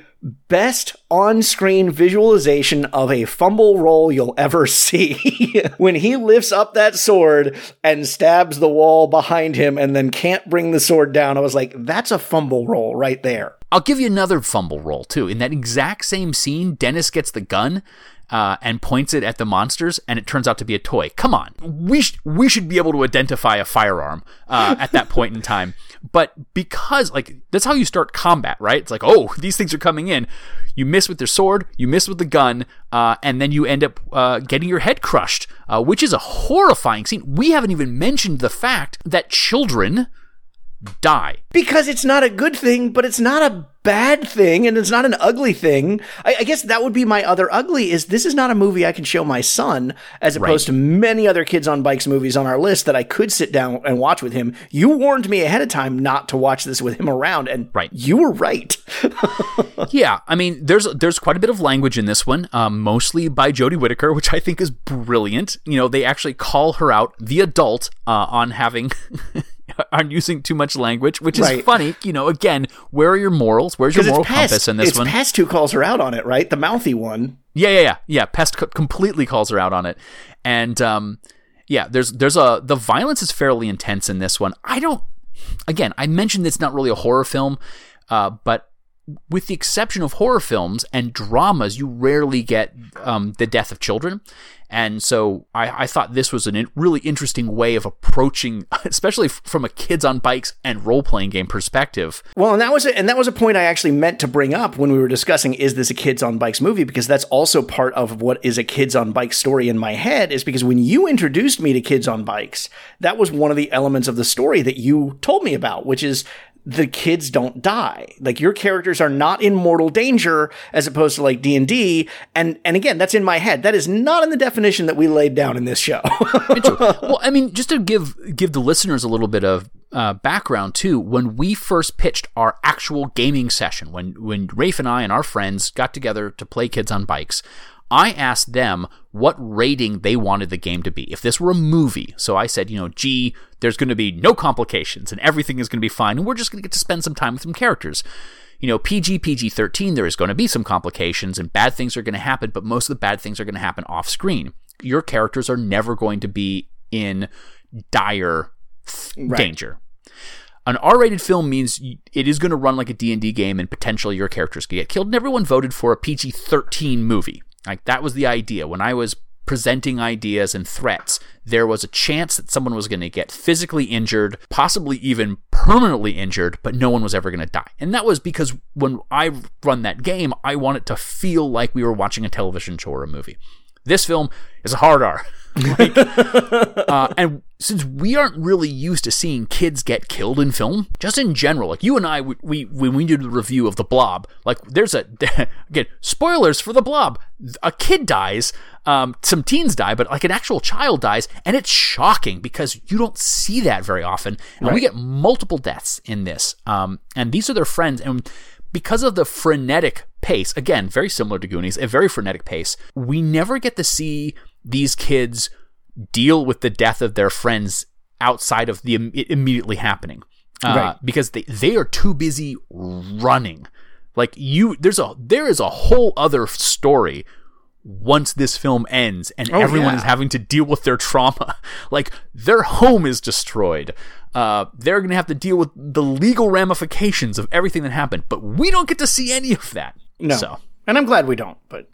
best on-screen visualization of a fumble roll you'll ever see. [laughs] when he lifts up that sword and stabs the wall behind him and then can't bring the sword down, I was like, that's a fumble roll right there. I'll give you another fumble roll too. In that exact same scene, Dennis gets the gun uh, and points it at the monsters, and it turns out to be a toy. Come on, we sh- we should be able to identify a firearm uh, at that point in time. But because like that's how you start combat, right? It's like, oh, these things are coming in. You miss with their sword, you miss with the gun, uh, and then you end up uh, getting your head crushed, uh, which is a horrifying scene. We haven't even mentioned the fact that children die. Because it's not a good thing, but it's not a bad thing, and it's not an ugly thing. I, I, guess that would be my other ugly is this is not a movie I can show my son, as opposed right. to many other kids on bikes movies on our list that I could sit down and watch with him. You warned me ahead of time not to watch this with him around, and right. you were right. [laughs] yeah, I mean, there's there's quite a bit of language in this one, um, mostly by Jodie Whittaker, which I think is brilliant. You know, they actually call her out, the adult, uh, on having [laughs] [laughs] on using too much language, which is right. funny. You know, again, where are your morals? Where's your moral compass in this it's one? Pest who calls her out on it, right? The mouthy one. Yeah, yeah, yeah, yeah. Pest completely calls her out on it, and um, yeah, there's there's a the violence is fairly intense in this one. I don't. Again, I mentioned it's not really a horror film, uh, but with the exception of horror films and dramas, you rarely get um, the death of children. And so I, I thought this was a really interesting way of approaching, [laughs] especially from a kids on bikes and role playing game perspective. Well, and that was a, and that was a point I actually meant to bring up when we were discussing is this a kids on bikes movie because that's also part of what is a kids on bikes story in my head is because when you introduced me to kids on bikes, that was one of the elements of the story that you told me about, which is the kids don't die. Like your characters are not in mortal danger as opposed to like D&D. And, and again, that's in my head. That is not in the definition that we laid down in this show. [laughs] [laughs] well, I mean, just to give, give the listeners a little bit of uh, background too, when we first pitched our actual gaming session, when, when Rafe and I and our friends got together to play kids on bikes, I asked them what rating they wanted the game to be. If this were a movie, so I said, you know, gee, there's going to be no complications and everything is going to be fine, and we're just going to get to spend some time with some characters. You know, PG, PG 13, there is going to be some complications and bad things are going to happen, but most of the bad things are going to happen off screen. Your characters are never going to be in dire right. danger. An R-rated film means it is going to run like a D&D game and potentially your characters could get killed. And everyone voted for a PG-13 movie. Like that was the idea. When I was presenting ideas and threats, there was a chance that someone was going to get physically injured, possibly even permanently injured, but no one was ever going to die. And that was because when I run that game, I want it to feel like we were watching a television show or a movie. This film is a hard R. [laughs] like, uh, and since we aren't really used to seeing kids get killed in film, just in general, like you and I, we, we when we did the review of The Blob, like there's a [laughs] again spoilers for The Blob. A kid dies, um, some teens die, but like an actual child dies, and it's shocking because you don't see that very often. And right. we get multiple deaths in this, um, and these are their friends, and because of the frenetic pace, again, very similar to Goonies, a very frenetic pace, we never get to see these kids deal with the death of their friends outside of the immediately happening. Uh, right. because they, they are too busy running. Like you there's a there is a whole other story once this film ends and oh, everyone yeah. is having to deal with their trauma. [laughs] like their home is destroyed. Uh, they're going to have to deal with the legal ramifications of everything that happened, but we don't get to see any of that. No. So. And I'm glad we don't, but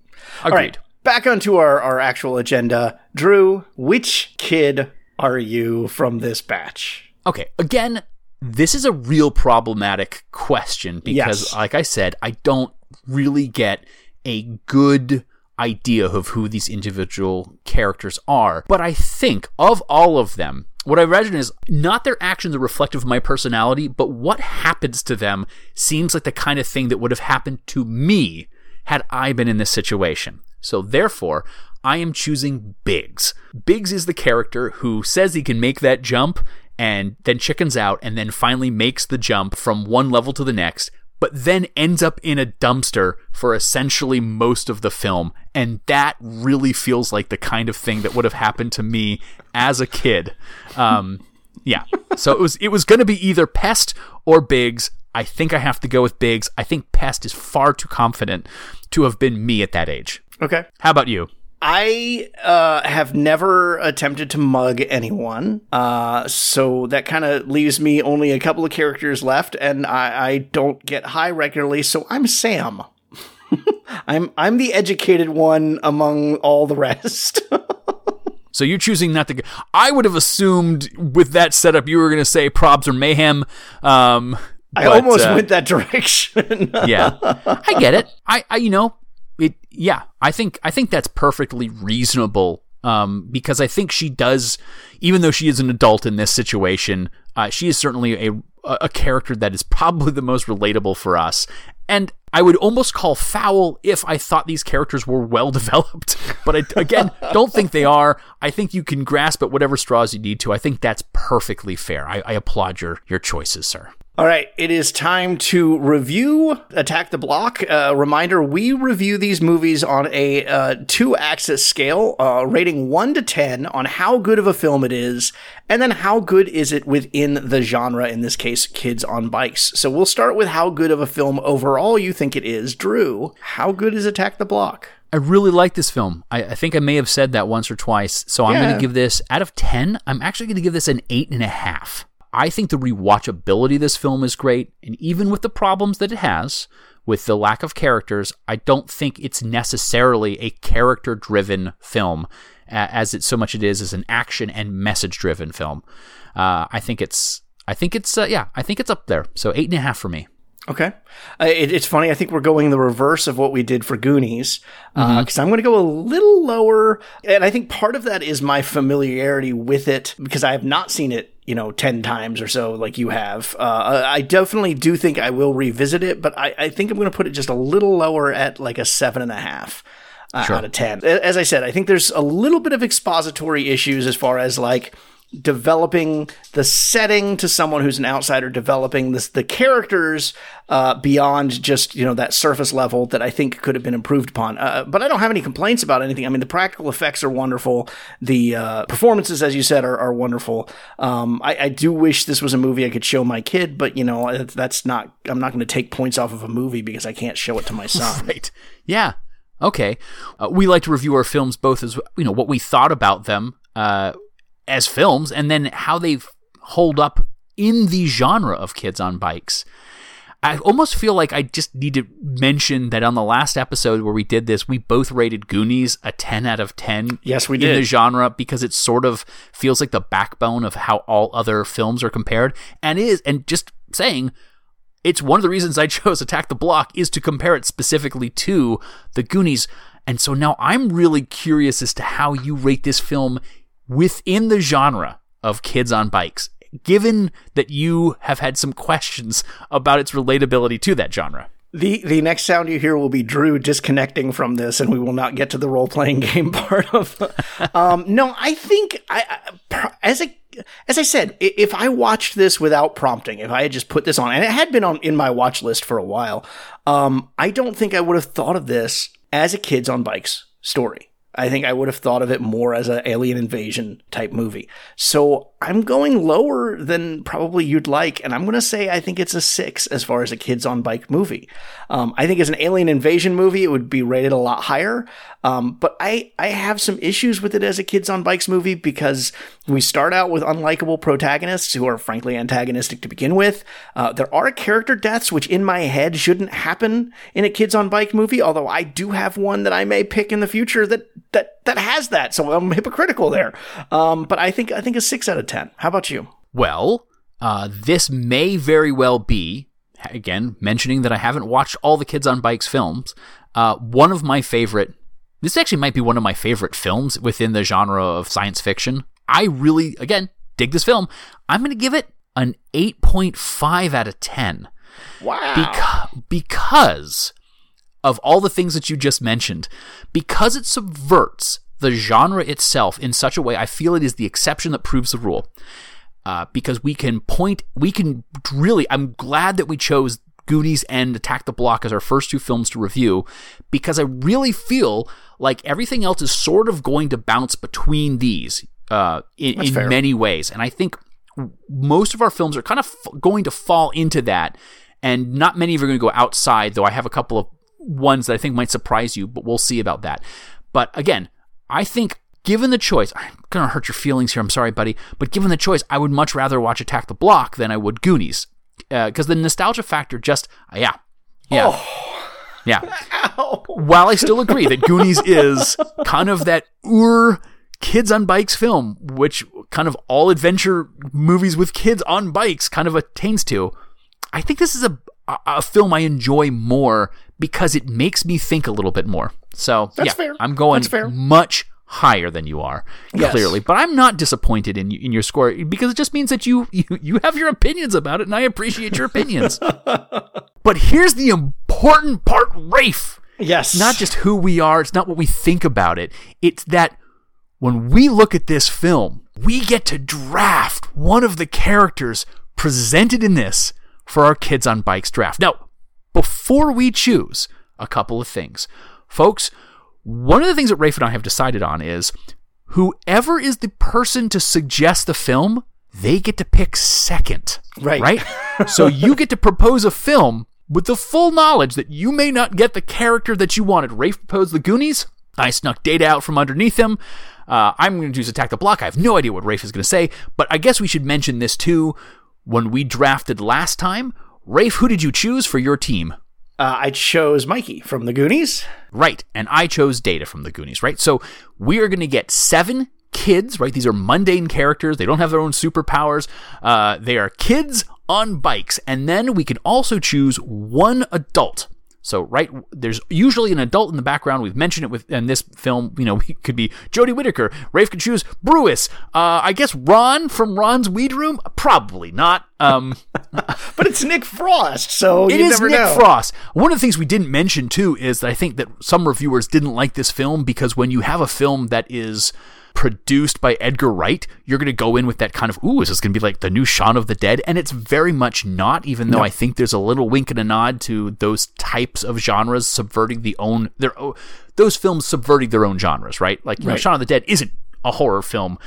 Agreed. All right back onto our, our actual agenda. Drew, which kid are you from this batch? Okay, again, this is a real problematic question because, yes. like I said, I don't really get a good idea of who these individual characters are. But I think of all of them, what I imagine is not their actions are reflective of my personality, but what happens to them seems like the kind of thing that would have happened to me had I been in this situation. So therefore, I am choosing Biggz. Biggz is the character who says he can make that jump and then chickens out and then finally makes the jump from one level to the next, but then ends up in a dumpster for essentially most of the film. And that really feels like the kind of thing that would have happened to me as a kid. Um, yeah. So it was it was going to be either Pest or Biggz. I think I have to go with Biggz. I think Pest is far too confident to have been me at that age. Okay. How about you? I uh, have never attempted to mug anyone, uh, so that kind of leaves me only a couple of characters left, and I, I don't get high regularly. So I'm Sam. [laughs] I'm I'm the educated one among all the rest. [laughs] so you're choosing not to. I would have assumed with that setup you were going to say probs or mayhem. Um, I almost uh, went that [laughs] direction. yeah, I get it. I, I, you know, it yeah i think i think that's perfectly reasonable um, because i think she does even though she is an adult in this situation uh, she is certainly a a character that is probably the most relatable for us and I would almost call foul if I thought these characters were well [laughs] developed. But I, again, don't think they are. I think you can grasp at whatever straws you need to. I think that's perfectly fair. I, I applaud your, your choices, sir. All right, it is time to review Attack the Block. Uh, reminder we review these movies on a uh, two axis scale, uh, rating 1 to 10 on how good of a film it is, and then how good is it within the genre, in this case, Kids on Bikes. So we'll start with how good of a film overall you think it is. Drew, how good is Attack the Block? I really like this film. I, I think I may have said that once or twice. So I'm yeah. going to give this, out of 10, I'm actually going to give this an 8.5. I think the rewatchability of this film is great, and even with the problems that it has, with the lack of characters, I don't think it's necessarily a character driven film, as it so much it is as an action and message driven film. Uh, I think it's, I think it's, uh, yeah, I think it's up there. So eight and a half for me. Okay. Uh, it, it's funny. I think we're going the reverse of what we did for Goonies because uh, mm-hmm. I'm going to go a little lower. And I think part of that is my familiarity with it because I have not seen it, you know, 10 times or so like you have. Uh, I definitely do think I will revisit it, but I, I think I'm going to put it just a little lower at like a seven and a half. Uh, sure. Out of 10. As I said, I think there's a little bit of expository issues as far as like, developing the setting to someone who's an outsider, developing this, the characters uh, beyond just you know that surface level that I think could have been improved upon. Uh, but I don't have any complaints about anything. I mean, the practical effects are wonderful. The uh, performances, as you said, are, are wonderful. Um, I, I, do wish this was a movie I could show my kid, but you know that's not. I'm not going to take points off of a movie because I can't show it to my son. [laughs] right? Yeah. Okay. Uh, we like to review our films both as you know what we thought about them uh, as films and then how they hold up in the genre of kids on bikes. I almost feel like I just need to mention that on the last episode where we did this, we both rated Goonies a 10 out of 10. Yes, we In did. the genre because it sort of feels like the backbone of how all other films are compared. And is, and just saying, it's one of the reasons I [laughs] chose Attack the Block is to compare it specifically to the Goonies. And so now I'm really curious as to how you rate this film within the genre of kids on bikes, given that you have had some questions about its relatability to that genre. The the next sound you hear will be Drew disconnecting from this, and we will not get to the role playing [laughs] game part of. um, no, I think I, I as a as I said, if I watched this without prompting, if I had just put this on, and it had been on in my watch list for a while, um, I don't think I would have thought of this as a kids on bikes story. I think I would have thought of it more as an alien invasion type movie. So I'm going lower than probably you'd like, and I'm going to say I think it's a six as far as a kids on bike movie. Um, I think as an alien invasion movie, it would be rated a lot higher. Um, but I I have some issues with it as a kids on bikes movie because we start out with unlikable protagonists who are frankly antagonistic to begin with. Uh, there are character deaths which in my head shouldn't happen in a kids on bike movie. Although I do have one that I may pick in the future that that that has that, so I'm hypocritical there. Um, but I think I think a six out of ten. How about you? Well, uh, this may very well be, again, mentioning that I haven't watched all the Kids on Bikes films, uh, one of my favorite. This actually might be one of my favorite films within the genre of science fiction. I really, again, dig this film. I'm going to give it an 8.5 out of 10 Wow. Beca- because of all the things that you just mentioned, because it subverts the genre itself in such a way, I feel it is the exception that proves the rule. Uh, because we can point, we can really, I'm glad that we chose Goonies and Attack the Block as our first two films to review, because I really feel like everything else is sort of going to bounce between these uh, in, in many ways. And I think most of our films are kind of f- going to fall into that, and not many of you are going to go outside, though I have a couple of ones that I think might surprise you, but we'll see about that. But again, I think given the choice, I'm going to hurt your feelings here, I'm sorry, buddy, but given the choice, I would much rather watch Attack the Block than I would Goonies. Because the nostalgia factor just, uh, yeah. Yeah. Yeah. [laughs] While I still agree that Goonies [laughs] is kind of that Ur kids on bikes film, which kind of all adventure movies with kids on bikes kind of attains to, I think this is a, a, a film I enjoy more because it makes me think a little bit more. So, That's yeah, fair. I'm going much higher than you are, Yes. clearly. But I'm not disappointed in in your score because it just means that you, you you have your opinions about it, and I appreciate your opinions. [laughs] but here's the important part, Rafe yes. not just who we are, it's not what we think about it. It's that when we look at this film, we get to draft one of the characters presented in this for our Kids on Bikes draft. Now, before we choose, a couple of things. Folks, one of the things that Rafe and I have decided on is whoever is the person to suggest the film, they get to pick second. Right. Right? [laughs] so you get to propose a film with the full knowledge that you may not get the character that you wanted. Rafe proposed the Goonies. I snuck data out from underneath him. Uh, I'm going to choose Attack the Block. I have no idea what Rafe is going to say, but I guess we should mention this too. When we drafted last time, Rafe, who did you choose for your team? Uh, I chose Mikey from the Goonies. Right. And I chose Data from the Goonies, right? So we are going to get seven kids, right? These are mundane characters. They don't have their own superpowers. Uh, they are kids on bikes. And then we can also choose one adult. So, right, there's usually an adult in the background. We've mentioned it with in this film. You know, [laughs] it could be Jodie Whittaker. Rafe could choose Brewis. Uh, I guess Ron from Ron's Weed Room. Probably not. Um, [laughs] But it's Nick Frost, so [laughs] it is Nick know. Frost. One of the things we didn't mention too is that I think that some reviewers didn't like this film because when you have a film that is produced by Edgar Wright, you're going to go in with that kind of, ooh, is this going to be like the new Shaun of the Dead? And it's very much not, even though I think there's a little wink and a nod to those types of genres subverting the own, their, those films subverting their own genres, right? Like, you know, Shaun of the Dead isn't a horror film.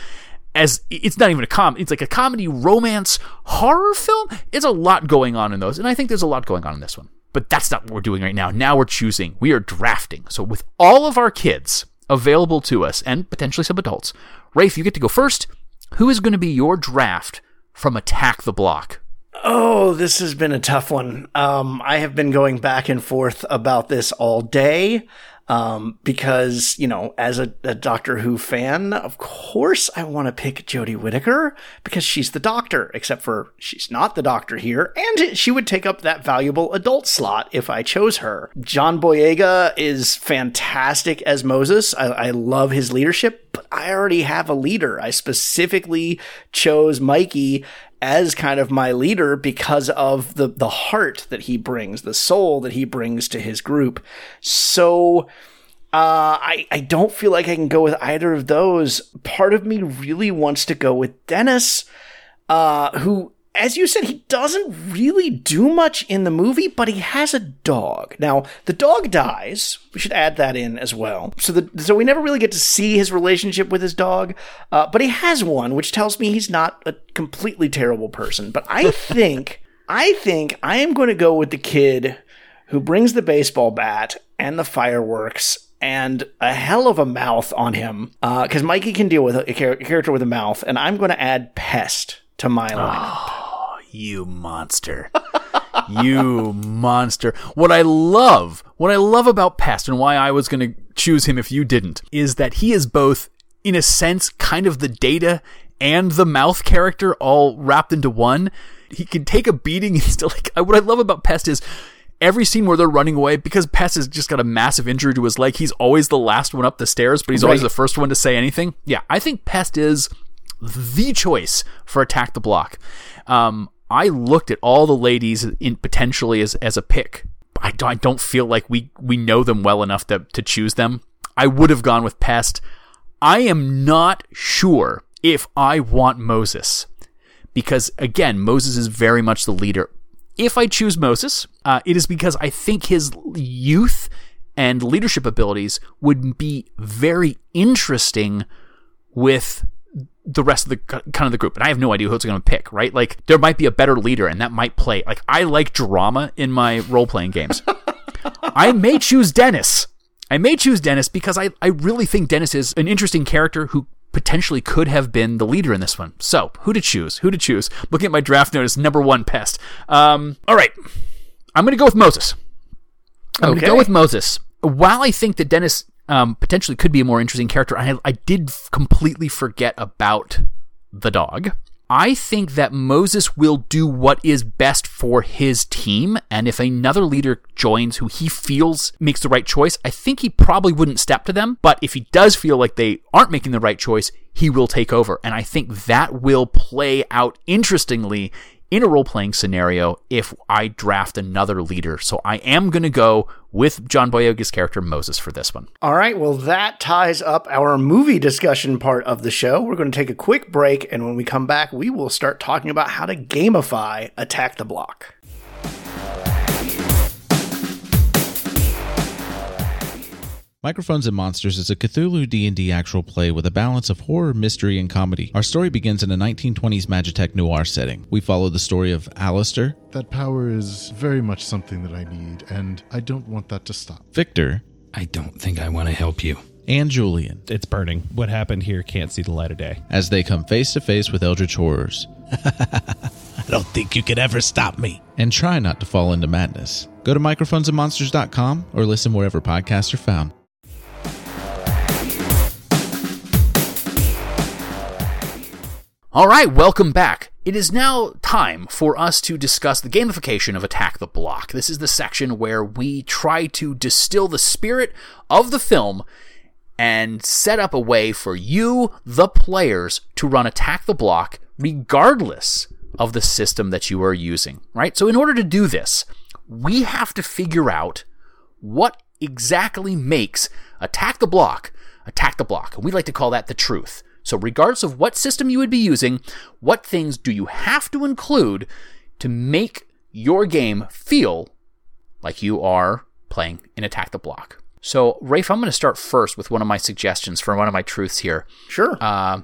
As it's not even a com it's like a comedy romance horror film? It's a lot going on in those and i think there's a lot going on in this one. But that's not what we're doing right now. Now we're choosing we are drafting. So with all of our kids available to us and potentially some adults rafe you get to go first who is going to be your draft from Attack the Block? Oh, this has been a tough one. Um, I have been going back and forth about this all day. Um, because, you know, as a, a, Doctor Who fan, of course I want to pick Jodie Whittaker because she's the doctor, except for she's not the doctor here, and she would take up that valuable adult slot if I chose her. John Boyega is fantastic as Moses. I, I love his leadership, but I already have a leader. I specifically chose Mikey as kind of my leader because of the the heart that he brings, the soul that he brings to his group. So uh, I I don't feel like I can go with either of those. Part of me really wants to go with Dennis, uh, who as you said, he doesn't really do much in the movie, but he has a dog. Now, the dog dies. We should add that in as well. So, the, so we never really get to see his relationship with his dog, uh, but he has one, which tells me he's not a completely terrible person. But I [laughs] think, I think I am going to go with the kid who brings the baseball bat and the fireworks and a hell of a mouth on him because uh, Mikey can deal with a, char- character with a mouth, and I'm going to add Pest to my lineup. You monster. you monster. What I love, what I love about Pest and why I was going to choose him if you didn't, is that he is both, in a sense, kind of the data and the mouth character all wrapped into one. He can take a beating and [laughs] still like, what I love about Pest is every scene where they're running away, because Pest has just got a massive injury to his leg, he's always the last one up the stairs, but he's right. always the first one to say anything. Yeah, I think Pest is the choice for Attack the Block. Um, I looked at all the ladies in potentially as, as a pick. I don't, I don't feel like we, we know them well enough to, to choose them. I would have gone with Pest. I am not sure if I want Moses because again, Moses is very much the leader. If I choose Moses, uh, it is because I think his youth and leadership abilities would be very interesting with the rest of the kind of the group, and I have no idea who it's going to pick. Right? Like there might be a better leader, and that might play. Like I like drama in my role playing games. [laughs] I may choose Dennis. I may choose Dennis because I, I really think Dennis is an interesting character who potentially could have been the leader in this one. So, who to choose? Who to choose? Looking at my draft notice, number one pest. Um, all right. I'm going to go with Moses. I'm okay. going to go with Moses. While I think that Dennis um, potentially could be a more interesting character. I, I did completely forget about the dog. I think that Moses will do what is best for his team. And if another leader joins who he feels makes the right choice, I think he probably wouldn't step to them. But if he does feel like they aren't making the right choice, he will take over. And I think that will play out interestingly in a role playing scenario if I draft another leader. So I am going to go with John Boyega's character Moses for this one. All right. Well, that ties up our movie discussion part of the show. We're going to take a quick break. And when we come back, we will start talking about how to gamify Attack the Block. Microphones and Monsters is a Cthulhu D&D actual play with a balance of horror, mystery, and comedy. Our story begins in a 1920s Magitech noir setting. We follow the story of Alistair. That power is very much something that I need, and I don't want that to stop. Victor. I don't think I want to help you. And Julian. It's burning. What happened here can't see the light of day. As they come face to face with eldritch horrors. [laughs] I don't think you could ever stop me. And try not to fall into madness. Go to microphonesandmonsters.com or listen wherever podcasts are found. All right, welcome back. It is now time for us to discuss the gamification of Attack the Block. This is the section where we try to distill the spirit of the film and set up a way for you, the players, to run Attack the Block regardless of the system that you are using, right? So, in order to do this, we have to figure out what exactly makes Attack the Block Attack the Block. And we like to call that the truth. So, regardless of what system you would be using, what things do you have to include to make your game feel like you are playing in Attack the Block? So, Rafe, I'm going to start first with one of my suggestions for one of my truths here. Sure. Uh,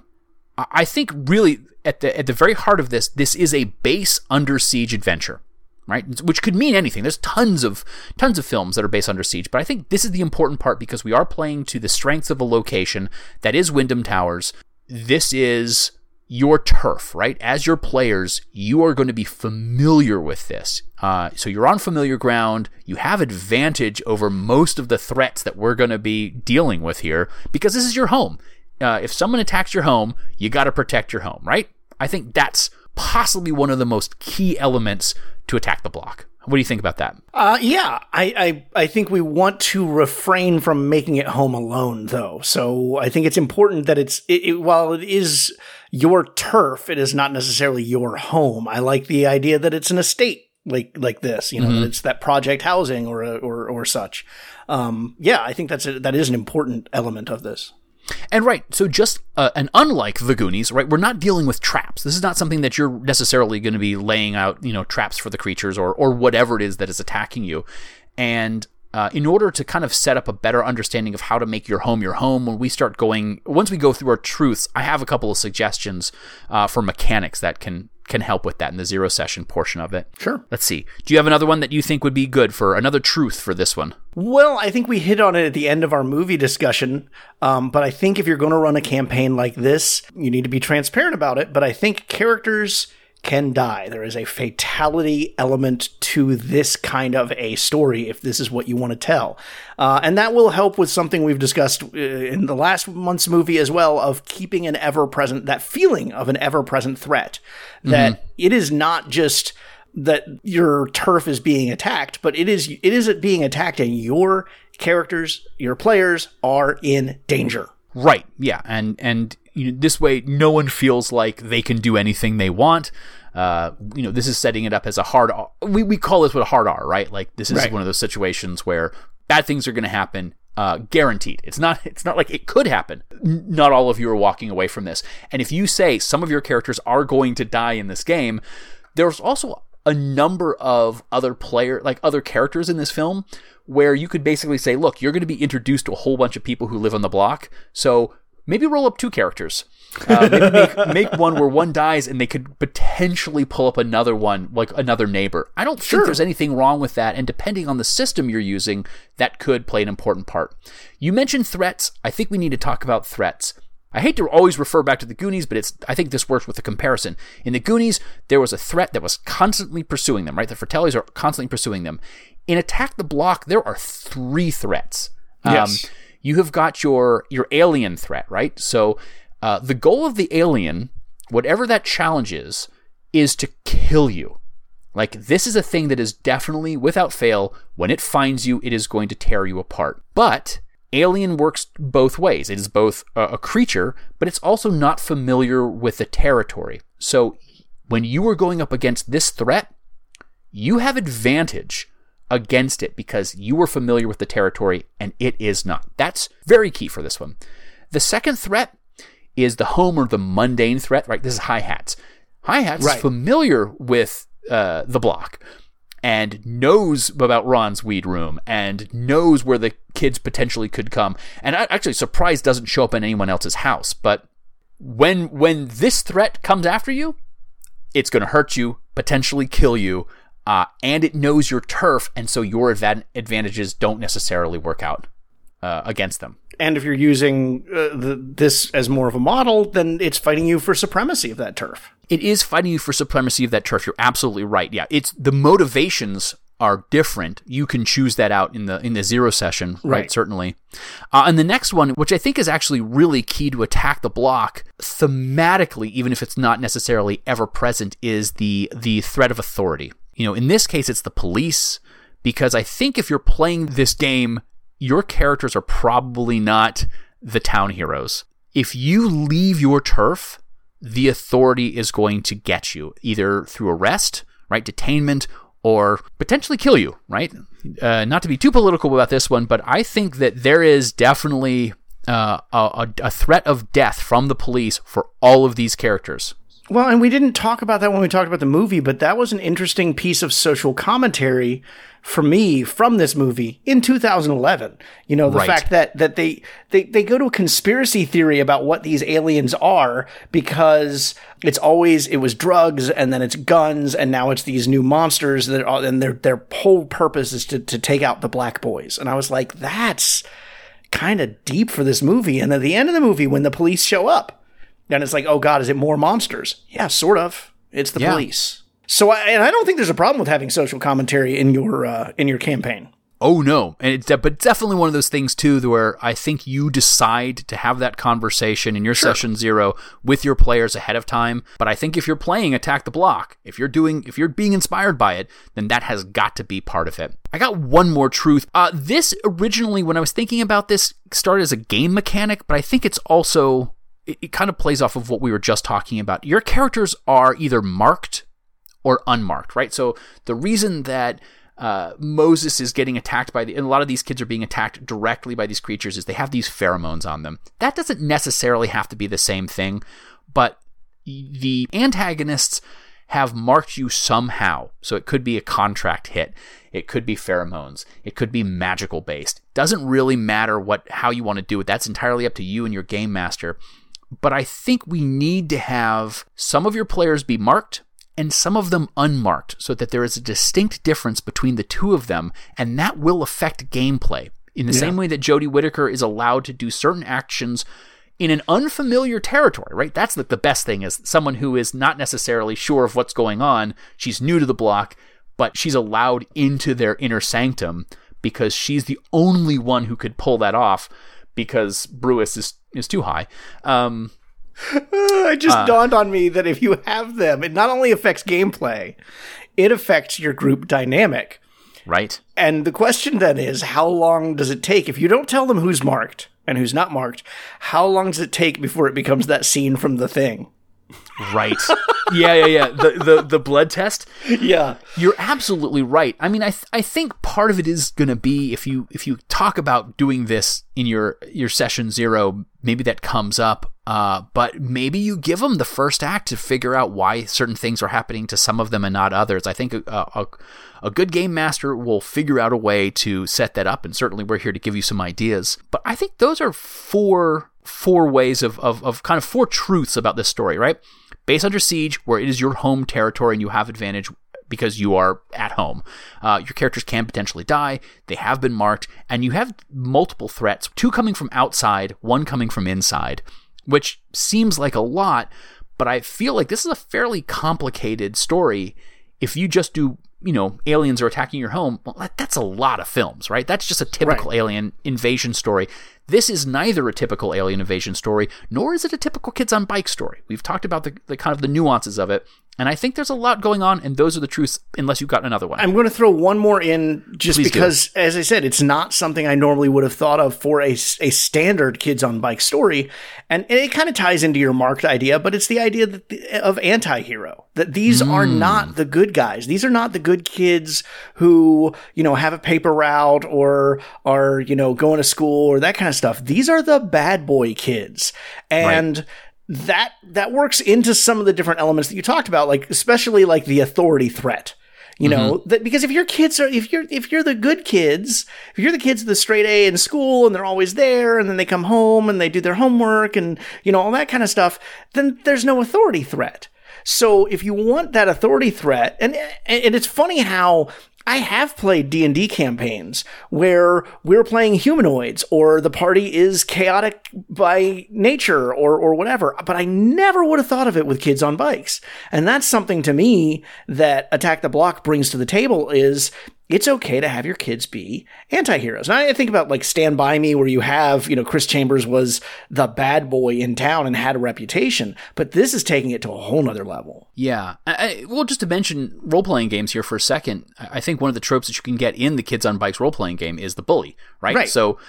I think really at the at the very heart of this, this is a base under siege adventure right? Which could mean anything. There's tons of tons of films that are based under siege, but I think this is the important part because we are playing to the strengths of a location that is Wyndham Towers this is your turf, right? As your players, you are going to be familiar with this. Uh, so you're on familiar ground. You have advantage over most of the threats that we're going to be dealing with here because this is your home. Uh, if someone attacks your home, you got to protect your home, right? I think that's possibly one of the most key elements to attack the block. What do you think about that? Uh, yeah, I, I, I think we want to refrain from making it home alone, though. So I think it's important that it's it, it, while it is your turf, it is not necessarily your home. I like the idea that it's an estate like like this, you know, mm-hmm. it's that project housing or or or such. Um, yeah, I think that's a, that is an important element of this. And right, so just uh, and unlike the Goonies, right, we're not dealing with traps. This is not something that you're necessarily going to be laying out, you know, traps for the creatures or or whatever it is that is attacking you. And uh, in order to kind of set up a better understanding of how to make your home your home, when we start going, once we go through our truths, I have a couple of suggestions uh, for mechanics that can can help with that in the zero session portion of it. Sure. Let's see. Do you have another one that you think would be good for another truth for this one? Well, I think we hit on it at the end of our movie discussion. Um, but I think if you're going to run a campaign like this, you need to be transparent about it. But I think characters can die. There is a fatality element to this kind of a story if this is what you want to tell. Uh, and that will help with something we've discussed uh, in the last month's movie as well of keeping an ever present, that feeling of an ever present threat. That mm-hmm. it is not just that your turf is being attacked, but it is, it is it being attacked and your characters, your players are in danger. Right. Yeah. And, and you know, this way, no one feels like they can do anything they want. Uh, you know, this is setting it up as a hard. R. We we call this what a hard R, right? Like this is right. one of those situations where bad things are going to happen. Uh, guaranteed. It's not. It's not like it could happen. Not all of you are walking away from this. And if you say some of your characters are going to die in this game, there's also a number of other player, like other characters in this film, where you could basically say, look, you're going to be introduced to a whole bunch of people who live on the block. So maybe roll up two characters. Uh, maybe make, make [laughs] one where one dies and they could potentially pull up another one, like another neighbor. I don't sure. think there's anything wrong with that. And depending on the system you're using, that could play an important part. You mentioned threats. I think we need to talk about threats. I hate to always refer back to the Goonies, but it's I think this works with the comparison. In the Goonies, there was a threat that was constantly pursuing them, right? The Fratellis are constantly pursuing them. In Attack the Block, there are three threats. Yes. Um, you have got your your alien threat, right? So uh, the goal of the alien, whatever that challenge is, is to kill you. Like this is a thing that is definitely, without fail, when it finds you, it is going to tear you apart. But Alien works both ways. It is both a, a creature, but it's also not familiar with the territory. So when you are going up against this threat, you have advantage against it because you were familiar with the territory and it is not. That's very key for this one. The second threat is the home or the mundane threat, right? This is Hi-Hatz. Hi Hats right. is familiar with uh, the block and knows about Ron's weed room and knows where the kids potentially could come. And actually, surprise doesn't show up in anyone else's house. But when when this threat comes after you, it's going to hurt you, potentially kill you, uh, and it knows your turf, and so your advan- advantages don't necessarily work out uh, against them. And if you're using uh, the, this as more of a model, then it's fighting you for supremacy of that turf. It is fighting you for supremacy of that turf. You're absolutely right. Yeah, it's the motivations are different. You can choose that out in the in the zero session, right? right certainly. Uh, and the next one, which I think is actually really key to attack the block thematically, even if it's not necessarily ever present, is the the threat of authority. You know, in this case, it's the police, because I think if you're playing this game, your characters are probably not the town heroes. If you leave your turf, the authority is going to get you, either through arrest, right, detainment, or potentially kill you, right? Uh, not to be too political about this one, but I think that there is definitely uh, a, a threat of death from the police for all of these characters. Well, and we didn't talk about that when we talked about the movie, but that was an interesting piece of social commentary for me from this movie in 2011. You know, the right. fact that that they, they they go to a conspiracy theory about what these aliens are because it's always it was drugs and then it's guns and now it's these new monsters that are and their their whole purpose is to to take out the black boys. And I was like, that's kind of deep for this movie. And at the end of the movie when the police show up, then it's like, oh god, is it more monsters? Yeah, sort of. It's the Yeah. police. So, I, and I don't think there's a problem with having social commentary in your uh, in your campaign. Oh no, and it's de- but definitely one of those things too, where I think you decide to have that conversation in your session zero with your players ahead of time. But I think if you're playing Attack the Block, if you're doing, if you're being inspired by it, then that has got to be part of it. I got one more truth. Uh, this originally, when I was thinking about this, started as a game mechanic, but I think it's also it, it kind of plays off of what we were just talking about. Your characters are either marked or unmarked, right? So the reason that uh, Moses is getting attacked by the, and a lot of these kids are being attacked directly by these creatures is they have these pheromones on them. That doesn't necessarily have to be the same thing, but the antagonists have marked you somehow. So it could be a contract hit. It could be pheromones. It could be magical based. Doesn't really matter what how you want to do it. That's entirely up to you and your game master. But I think we need to have some of your players be marked and some of them unmarked so that there is a distinct difference between the two of them, and that will affect gameplay. In the same way that Jodie Whittaker is allowed to do certain actions in an unfamiliar territory, right? That's the, the best thing is someone who is not necessarily sure of what's going on. She's new to the block, but she's allowed into their inner sanctum because she's the only one who could pull that off because Brewis is, is too high. Um, [laughs] it just dawned on me that if you have them, it not only affects gameplay, it affects your group dynamic. right? And the question then is, how long does it take if you don't tell them who's marked and who's not marked? How long does it take before it becomes that scene from the thing? Right. yeah, yeah, yeah. The, the the blood test. Yeah. You're absolutely right. I mean, I th- I think part of it is going to be if you if you talk about doing this in your your session zero, maybe that comes up. Uh, but maybe you give them the first act to figure out why certain things are happening to some of them and not others. I think a, a, a good game master will figure out a way to set that up, and certainly we're here to give you some ideas. But I think those are four four ways of, of, of kind of four truths about this story, right? Base under siege, where it is your home territory and you have advantage because you are at home. Uh, your characters can potentially die. They have been marked, and you have multiple threats two coming from outside, one coming from inside, which seems like a lot, but I feel like this is a fairly complicated story. If you just do, you know, aliens are attacking your home, well, that, that's a lot of films, right? That's just a typical alien invasion story. This is neither a typical alien invasion story, nor is it a typical kids on bike story. We've talked about the, the kind of the nuances of it, and I think there's a lot going on, and those are the truths, unless you've got another one. I'm going to throw one more in just Please do. because, as I said, it's not something I normally would have thought of for a, a standard kids on bike story. And it kind of ties into your marked idea, but it's the idea that the, of anti hero. That these are hmm. not the good guys. These are not the good kids who, you know, have a paper route or are, you know, going to school or that kind of stuff. These are the bad boy kids. And that that works into some of the different elements that you talked about, like especially like the authority threat. You know, mm-hmm. that because if your kids are if you're if you're the good kids, if you're the kids of the straight A in school and they're always there and then they come home and they do their homework and you know all that kind of stuff, then there's no authority threat. So if you want that authority threat, and and it's funny how I have played D&D campaigns where we're playing humanoids or the party is chaotic by nature or or whatever, but I never would have thought of it with kids on bikes. And that's something to me that Attack the Block brings to the table is it's okay to have your kids be anti-heroes. And I think about like Stand By Me where you have, you know, Chris Chambers was the bad boy in town and had a reputation, but this is taking it to a whole nother level. Yeah. I, well, just to mention role playing games here for a second, I think one of the tropes that you can get in the Kids on Bikes role playing game is the bully, right? Right. So,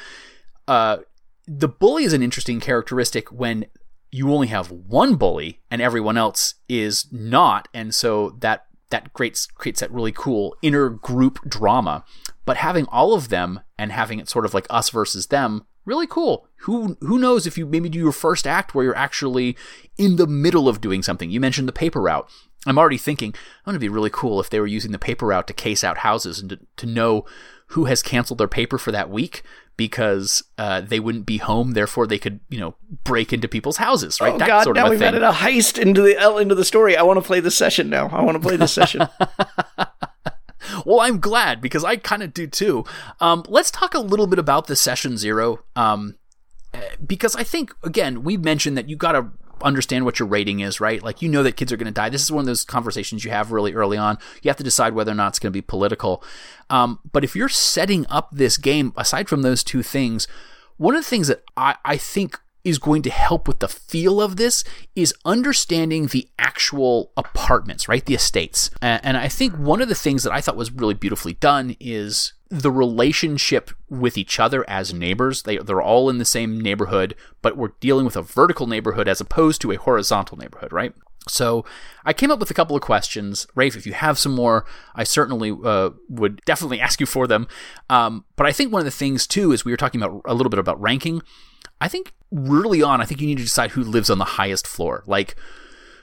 uh, the bully is an interesting characteristic when you only have one bully and everyone else is not, and so that that creates creates that really cool inner group drama. But having all of them and having it sort of like us versus them, really cool. Who who knows if you maybe do your first act where you're actually in the middle of doing something. You mentioned the paper route. I'm already thinking, I'm going to be really cool if they were using the paper route to case out houses and to, to know who has canceled their paper for that week because uh, they wouldn't be home. Therefore, they could, you know, break into people's houses, right? Oh that God! sort now of we've added a heist into the L into the story. I want to play this session now. I want to play this session. [laughs] Well, I'm glad because I kind of do too. Um, let's talk a little bit about the session zero. Um, eh, because I think again we mentioned that you got to understand what your rating is, right? Like you know that kids are going to die. This is one of those conversations you have really early on. You have to decide whether or not it's going to be political. Um, but if you're setting up this game, aside from those two things, one of the things that I, I think is going to help with the feel of this is understanding the actual apartments, right? The estates. And I think one of the things that I thought was really beautifully done is the relationship with each other as neighbors. They, they're all in the same neighborhood, but we're dealing with a vertical neighborhood as opposed to a horizontal neighborhood, right? So I came up with a couple of questions. Rafe, if you have some more, I certainly uh, would definitely ask you for them. Um, but I think one of the things, too, is we were talking about a little bit about ranking. I think early on, I think you need to decide who lives on the highest floor. Like,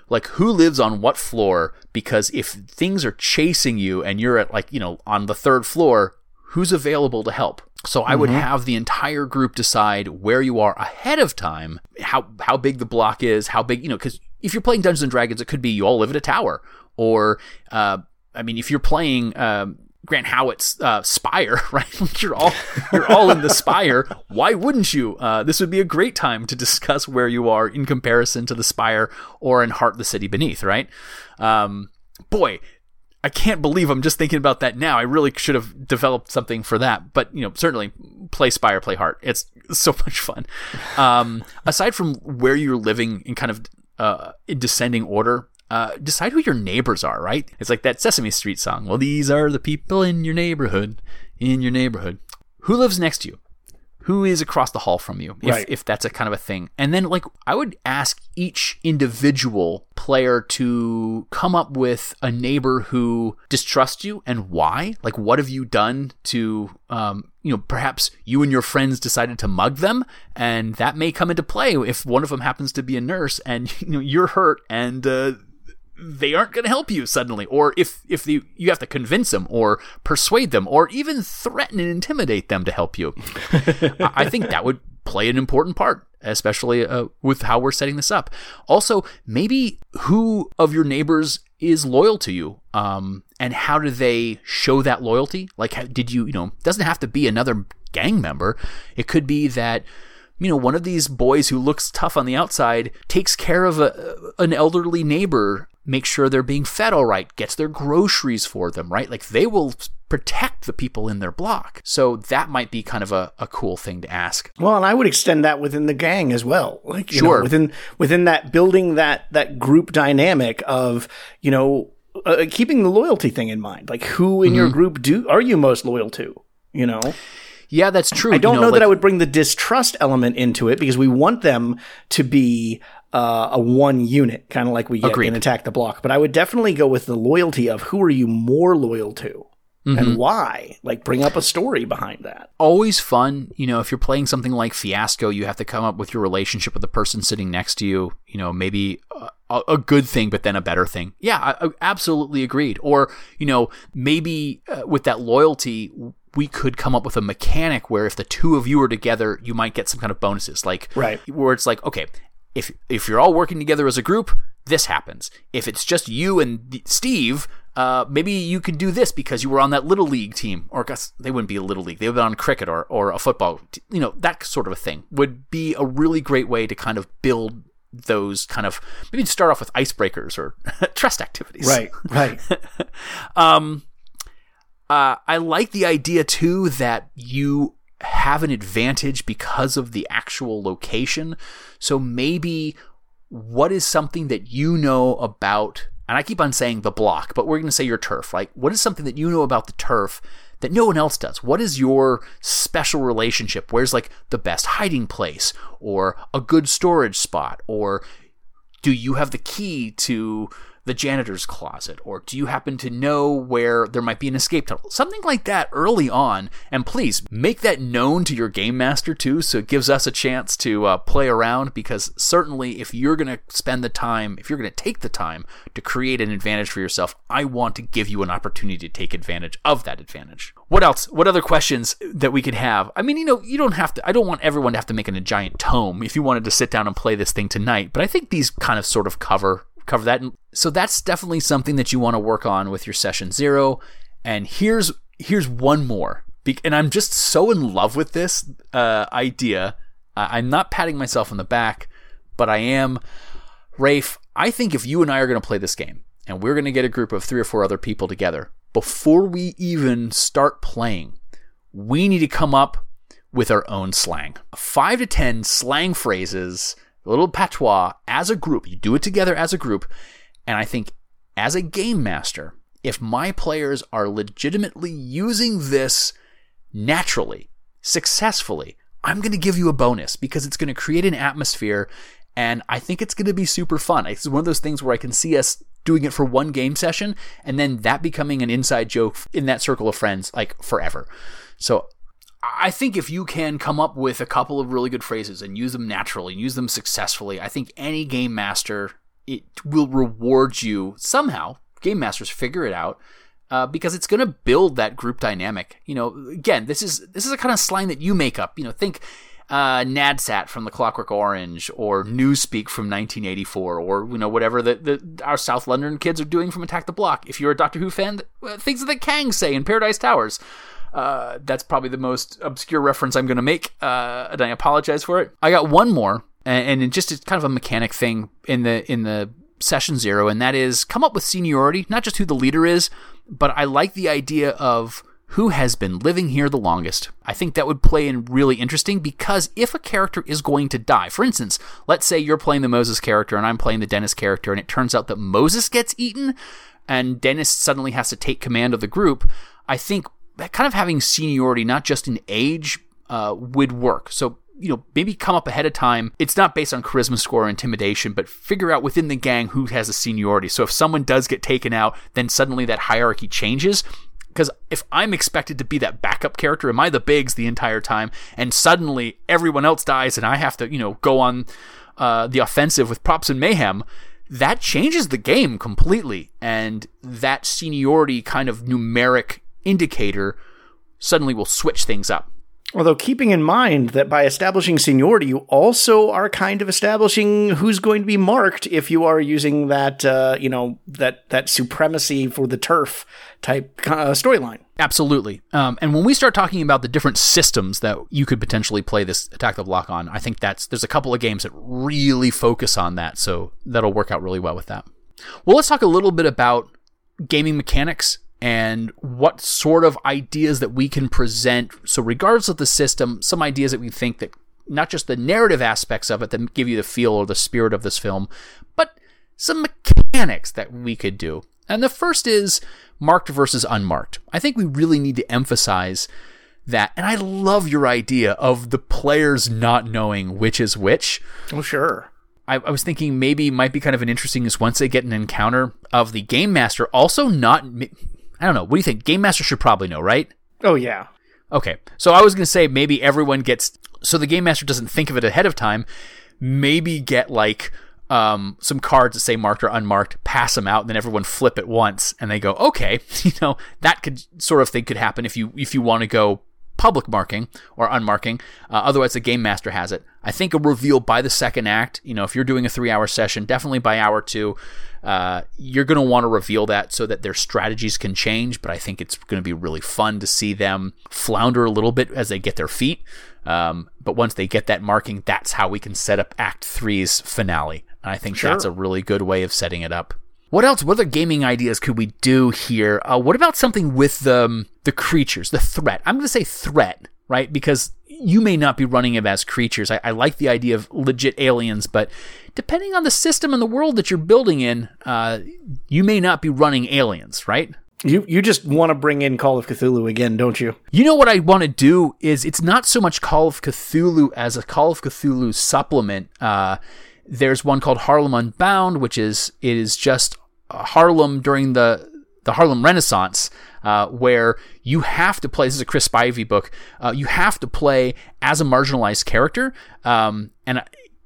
like who lives on what floor? Because if things are chasing you and you're at like you know on the third floor, who's available to help? So I would have the entire group decide where you are ahead of time, how how big the block is, how big you know, because if you're playing Dungeons and Dragons, it could be you all live at a tower, or uh, I mean, if you're playing. Um, Grant Howitt's uh, Spire, [laughs] right? [laughs] you're all you're all in the Spire. Why wouldn't you? Uh, this would be a great time to discuss where you are in comparison to the Spire or in Heart the City Beneath, right? Um, boy, I can't believe I'm just thinking about that now. I really should have developed something for that. But you know, certainly play Spire, play Heart. It's [laughs] so much fun. Um, aside from where you're living in kind of uh, in descending order, uh, decide who your neighbors are, right? It's like that Sesame Street song. Well, these are the people in your neighborhood, in your neighborhood. Who lives next to you? Who is across the hall from you? If, Right. if that's a kind of a thing. And then, like, I would ask each individual player to come up with a neighbor who distrusts you and why. Like, what have you done to, um, you know, perhaps you and your friends decided to mug them, and that may come into play if one of them happens to be a nurse and [laughs] you know you're hurt and uh, they aren't going to help you suddenly or if if the, you have to convince them or persuade them or even threaten and intimidate them to help you. [laughs] I think that would play an important part especially uh, with how we're setting this up. Also maybe who of your neighbors is loyal to you um, and how do they show that loyalty? Like how, did you you know doesn't have to be another gang member. It could be that you know, one of these boys who looks tough on the outside takes care of a, an elderly neighbor, makes sure they're being fed all right, gets their groceries for them, right? Like they will protect the people in their block. So that might be kind of a, a cool thing to ask. Well, and I would extend that within the gang as well. Like, you Sure. know, within within that building that that group dynamic of you know uh, keeping the loyalty thing in mind. Like, who in Mm-hmm. your group do are you most loyal to? You know, Yeah, that's true. I don't you know, that like- I would bring the distrust element into it because we want them to be uh, a one unit, kind of like we get Agreed. in Attack the Block. But I would definitely go with the loyalty of who are you more loyal to Mm-hmm. and why. Like, bring up a story behind that. always fun. You know, if you're playing something like Fiasco, you have to come up with your relationship with the person sitting next to you. You know, maybe a, a good thing, but then a better thing. Yeah, I, I absolutely agreed. Or, you know, maybe uh, with that loyalty, we could come up with a mechanic where if the two of you are together, you might get some kind of bonuses. Like, Right. where it's like, okay, if if you're all working together as a group, this happens. If it's just you and Steve, uh, maybe you could do this because you were on that little league team, or guess they wouldn't be a little league; they would be on cricket or or a football. t- You know, that sort of a thing would be a really great way to kind of build those kind of maybe start off with icebreakers or [laughs] trust activities. Right, right. [laughs] Um, uh, I like the idea too that you have an advantage because of the actual location. So maybe what is something that you know about, and I keep on saying the block, but we're going to say your turf. Like, what is something that you know about the turf that no one else does? What is your special relationship? Where's like the best hiding place or a good storage spot? Or do you have the key to the janitor's closet or do you happen to know where there might be an escape tunnel? Something like that early on. And please make that known to your game master too so it gives us a chance to uh, play around because certainly if you're going to spend the time if you're going to take the time to create an advantage for yourself i want to give you an opportunity to take advantage of that advantage. What else? What other questions that we could have? I mean you know you don't have to i don't want everyone to have to make it a giant tome if you wanted to sit down and play this thing tonight but i think these kind of sort of cover cover that. So that's definitely something that you want to work on with your session zero. And here's here's one more, and I'm just so in love with this uh, idea. I'm not patting myself on the back, but I am. Rafe, I think if you and I are going to play this game and we're going to get a group of three or four other people together, before we even start playing, we need to come up with our own slang. Five to 10 slang phrases, little patois as a group. You do it together as a group. And I think as a game master, if my players are legitimately using this naturally, successfully, I'm going to give you a bonus because it's going to create an atmosphere and I think it's going to be super fun. It's one of those things where I can see us doing it for one game session and then that becoming an inside joke in that circle of friends like forever. So I think if you can come up with a couple of really good phrases and use them naturally and use them successfully, I think any game master it will reward you somehow. Game masters figure it out uh, because it's going to build that group dynamic. You know, again, this is this is a kind of slang that you make up. You know, think uh, NADSAT from the Clockwork Orange or Newspeak from 1984 or you know whatever the our South London kids are doing from Attack the Block. If you're a Doctor Who fan, uh, things that the Kang say in Paradise Towers. Uh, that's probably the most obscure reference I'm going to make, uh, and I apologize for it. I got one more, and, and just kind of a mechanic thing in the in the session zero, and that is come up with seniority, not just who the leader is, but I like the idea of who has been living here the longest. I think that would play in really interesting because if a character is going to die, for instance, let's say you're playing the Moses character and I'm playing the Dennis character, and it turns out that Moses gets eaten and Dennis suddenly has to take command of the group, I think kind of having seniority, not just in age, uh, would work. So you know, maybe come up ahead of time. It's not based on charisma score or intimidation, but figure out within the gang who has a seniority. So if someone does get taken out, then suddenly that hierarchy changes. Because if I'm expected to be that backup character, am I the Biggz the entire time? And suddenly everyone else dies and I have to, you know, go on uh, the offensive with Probs and mayhem. That changes the game completely. And that seniority kind of numeric indicator suddenly will switch things up. Although keeping in mind that by establishing seniority, you also are kind of establishing who's going to be marked if you are using that, uh, you know, that that supremacy for the turf type uh, storyline. Absolutely. Um, and when we start talking about the different systems that you could potentially play this attack the block on, I think that's there's a couple of games that really focus on that, so that'll work out really well with that. Well, let's talk a little bit about gaming mechanics and what sort of ideas that we can present. So, regardless of the system, some ideas that we think that not just the narrative aspects of it that give you the feel or the spirit of this film, but some mechanics that we could do. And the first is marked versus unmarked. I think we really need to emphasize that. And I love your idea of the players not knowing which is which. Oh, sure. I, I, was thinking maybe might be kind of an interesting is once they get an encounter of the game master also not I don't know. What do you think? Game Master should probably know, right? Oh yeah. Okay. So I was going to say maybe everyone gets so the game master doesn't think of it ahead of time. Maybe get like um, some cards that say marked or unmarked, pass them out, and then everyone flip it once, and they go, okay, [laughs] you know that could sort of thing could happen if you if you want to go public marking or unmarking. Uh, otherwise, the game master has it. I think a reveal by the second act. You know, if you're doing a three hour session, definitely by hour two, uh, you're going to want to reveal that so that their strategies can change. But I think it's going to be really fun to see them flounder a little bit as they get their feet. Um, but once they get that marking, that's how we can set up Act Three's finale. And I think sure. that's a really good way of setting it up. What else? What other gaming ideas could we do here? Uh, what about something with the um, the creatures, the threat? I'm going to say threat, right? Because you may not be running them as creatures. I, I, like the idea of legit aliens, but depending on the system and the world that you're building in, uh, you may not be running aliens, right? You you just want to bring in Call of Cthulhu again, don't you? You know what I want to do is it's not so much Call of Cthulhu as a Call of Cthulhu supplement. Uh, there's one called Harlem Unbound, which is it is just Harlem during the the Harlem Renaissance, uh, where you have to play. This is a Chris Spivey book. Uh, you have to play as a marginalized character, um, and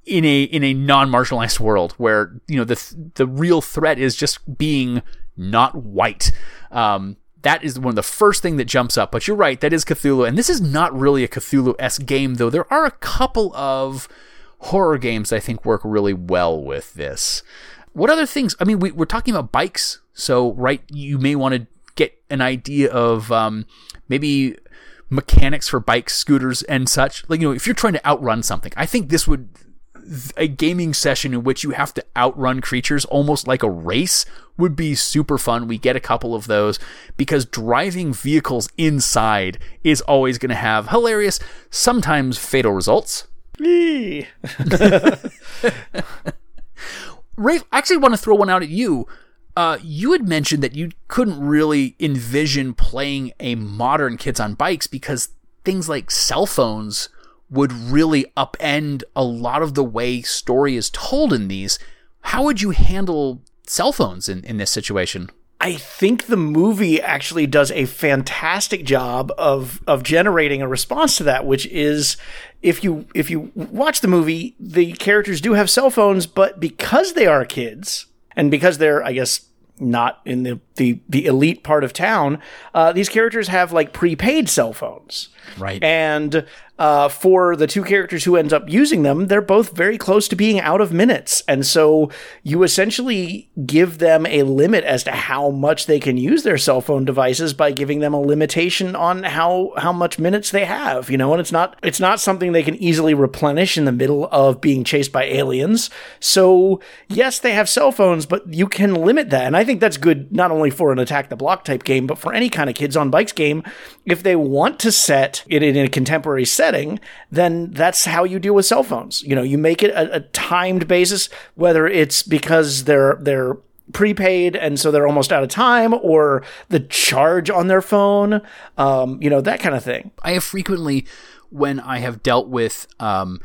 in a in a non marginalized world where you know the the real threat is just being not white. Um, that is one of the first thing that jumps up. But you're right, that is Cthulhu, and this is not really a Cthulhu esque game, though. There are a couple of horror games I think work really well with this. What other things? I mean, we, are talking about bikes, so right, you may want to get an idea of um, maybe mechanics for bikes, scooters, and such. Like you know, if you're trying to outrun something, I think this would a gaming session in which you have to outrun creatures almost like a race would be super fun. We get a couple of those because driving vehicles inside is always going to have hilarious, sometimes fatal results. [laughs] [laughs] Rafe, I actually want to throw one out at you. Uh, you had mentioned that you couldn't really envision playing a modern Kids on Bikes because things like cell phones would really upend a lot of the way story is told in these. How would you handle cell phones in, in this situation? I think the movie actually does a fantastic job of of generating a response to that, which is if you if you watch the movie, the characters do have cell phones, but because they are kids and because they're, I guess, not in the the, the elite part of town, uh, these characters have like prepaid cell phones. Right. And uh, for the two characters who ends up using them, they're both very close to being out of minutes. And so you essentially give them a limit as to how much they can use their cell phone devices by giving them a limitation on how, how much minutes they have, you know, and it's not, it's not something they can easily replenish in the middle of being chased by aliens. So yes, they have cell phones, but you can limit that. And I think that's good not only for an attack the block type game, but for any kind of kids on bikes game. If they want to set it in a contemporary setting, then that's how you deal with cell phones. You know, you make it a, a timed basis, whether it's because they're they're prepaid and so they're almost out of time or the charge on their phone um, you know that kind of thing I have frequently, when I have dealt with um,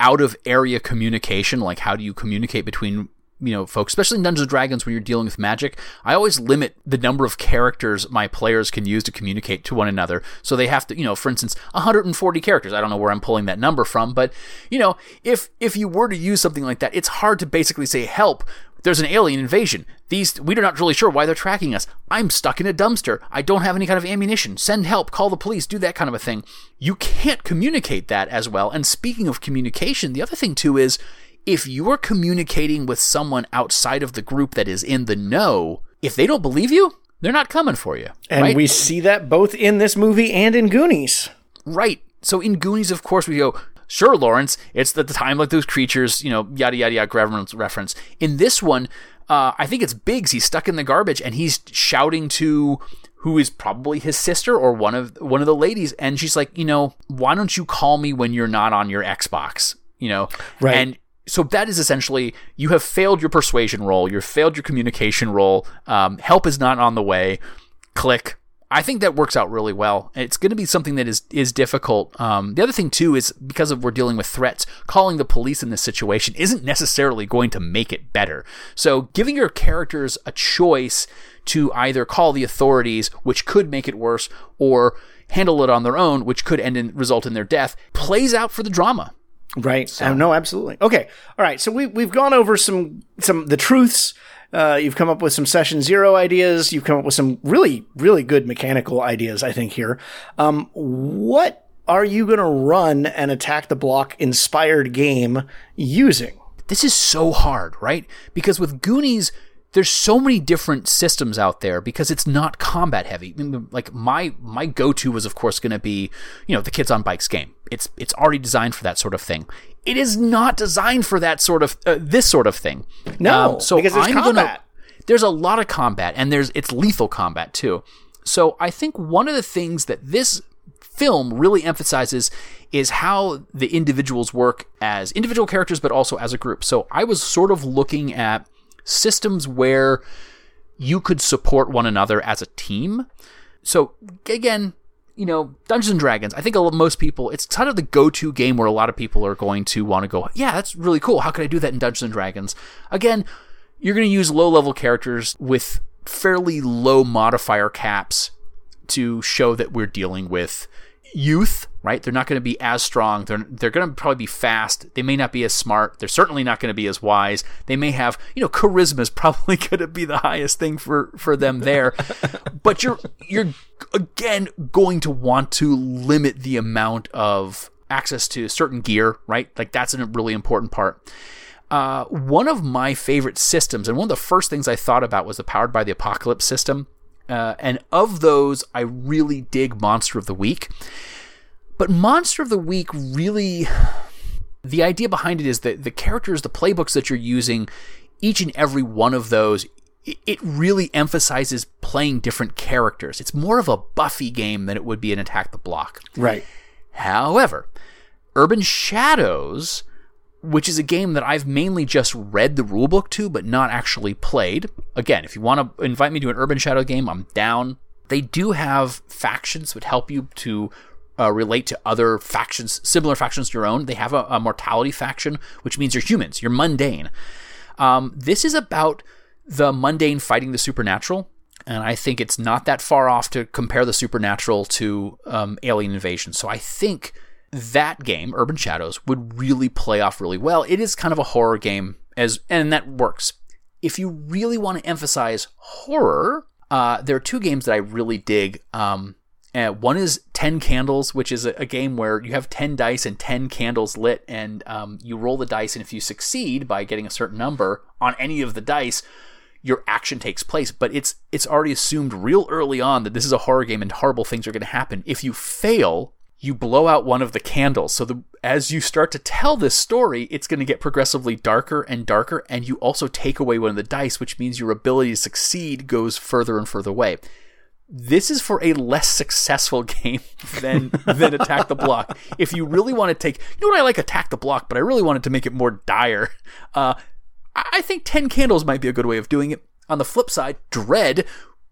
out of area communication, like how do you communicate between you know folks, especially in Dungeons and Dragons when you're dealing with magic, I always limit the number of characters my players can use to communicate to one another. So they have to, you know, for instance, 140 characters. I don't know where I'm pulling that number from, but you know, if if you were to use something like that, it's hard to basically say help. There's an alien invasion. These we're not really sure why they're tracking us. I'm stuck in a dumpster. I don't have any kind of ammunition. Send help, call the police, do that kind of a thing. You can't communicate that as well. And speaking of communication, the other thing too is if you are communicating with someone outside of the group that is in the know, if they don't believe you, they're not coming for you. and right? we see that both in this movie and in goonies Right. So in Goonies, of course, we go, sure, Lawrence, it's the, time like those creatures, you know, yada, yada, yada, reference. reference. In this one, uh, I think it's Biggz. He's stuck in the garbage and he's shouting to who is probably his sister or one of one of the ladies and she's like you know why don't you call me when you're not on your xbox you know Right. and so that is essentially you have failed your persuasion role you've failed your communication role um, help is not on the way click I think that works out really well. It's going to be something that is is difficult. Um, the other thing too is because of we're dealing with threats, calling the police in this situation isn't necessarily going to make it better. So giving your characters a choice to either call the authorities, which could make it worse, or handle it on their own, which could end in result in their death, plays out for the drama. Right. Uh, no, absolutely. Okay. All right. So we we've gone over some some the truths. Uh, you've come up with some session zero ideas. You've come up with some really really good mechanical ideas. I think here. Um, what are you going to run an attack the block inspired game using? this is so hard, right? Because with Goonies, there's so many different systems out there because it's not combat heavy. Like my my go-to was of course going to be, you know, the Kids on Bikes game. It's it's already designed for that sort of thing. It is not designed for that sort of uh, this sort of thing. No, because there's gonna- combat. there's a lot of combat and there's it's lethal combat too. So I think one of the things that this film really emphasizes is how the individuals work as individual characters but also as a group. So I was sort of looking at systems where you could support one another as a team. So again, you know, Dungeons and Dragons. I think most people, it's kind of the go-to game where a lot of people are going to want to go. Yeah, that's really cool. How could I do that in Dungeons and Dragons? Again, you're going to use low-level characters with fairly low modifier caps to show that we're dealing with youth, right? They're not going to be as strong. They're they're going to probably be fast. They may not be as smart. They're certainly not going to be as wise. They may have, you know, charisma is [laughs] probably going to be the highest thing for for them there. [laughs] but you're you're again going to want to limit the amount of access to certain gear, right? Like that's a really important part. Uh, one of my favorite systems, and one of the first things I thought about was the Powered by the Apocalypse system. Uh, and of those, I really dig Monster of the Week. But Monster of the Week really [sighs] the idea behind it is that the characters, the playbooks that you're using, each and every one of those, it really emphasizes playing different characters. It's more of a Buffy game than it would be an Attack the Block. Right. However, Urban Shadows, which is a game that I've mainly just read the rulebook to, but not actually played. Again, if you want to invite me to an Urban Shadow game, I'm down. They do have factions that help you to uh, relate to other factions, similar factions to your own. They have a, a mortality faction, which means you're humans, you're mundane. Um, this is about the mundane fighting the supernatural. And I think it's not that far off to compare the supernatural to um, alien invasion. So I think that game, Urban Shadows, would really play off really well. It is kind of a horror game, as and that works. If you really want to emphasize horror, uh, there are two games that I really dig. Um, and one is 10 Candles, which is a, a game where you have 10 dice and 10 candles lit, and um, you roll the dice, and if you succeed by getting a certain number on any of the dice, your action takes place. But it's it's already assumed real early on that this is a horror game and horrible things are going to happen. If you fail, you blow out one of the candles. So the, as you start to tell this story, it's going to get progressively darker and darker, and you also take away one of the dice, which means your ability to succeed goes further and further away this is for a less successful [laughs] game than than Attack the Block. If you really want to take, you know what I like Attack the Block, but I really wanted to make it more dire. Uh, I think Ten Candles might be a good way of doing it. On the flip side, Dread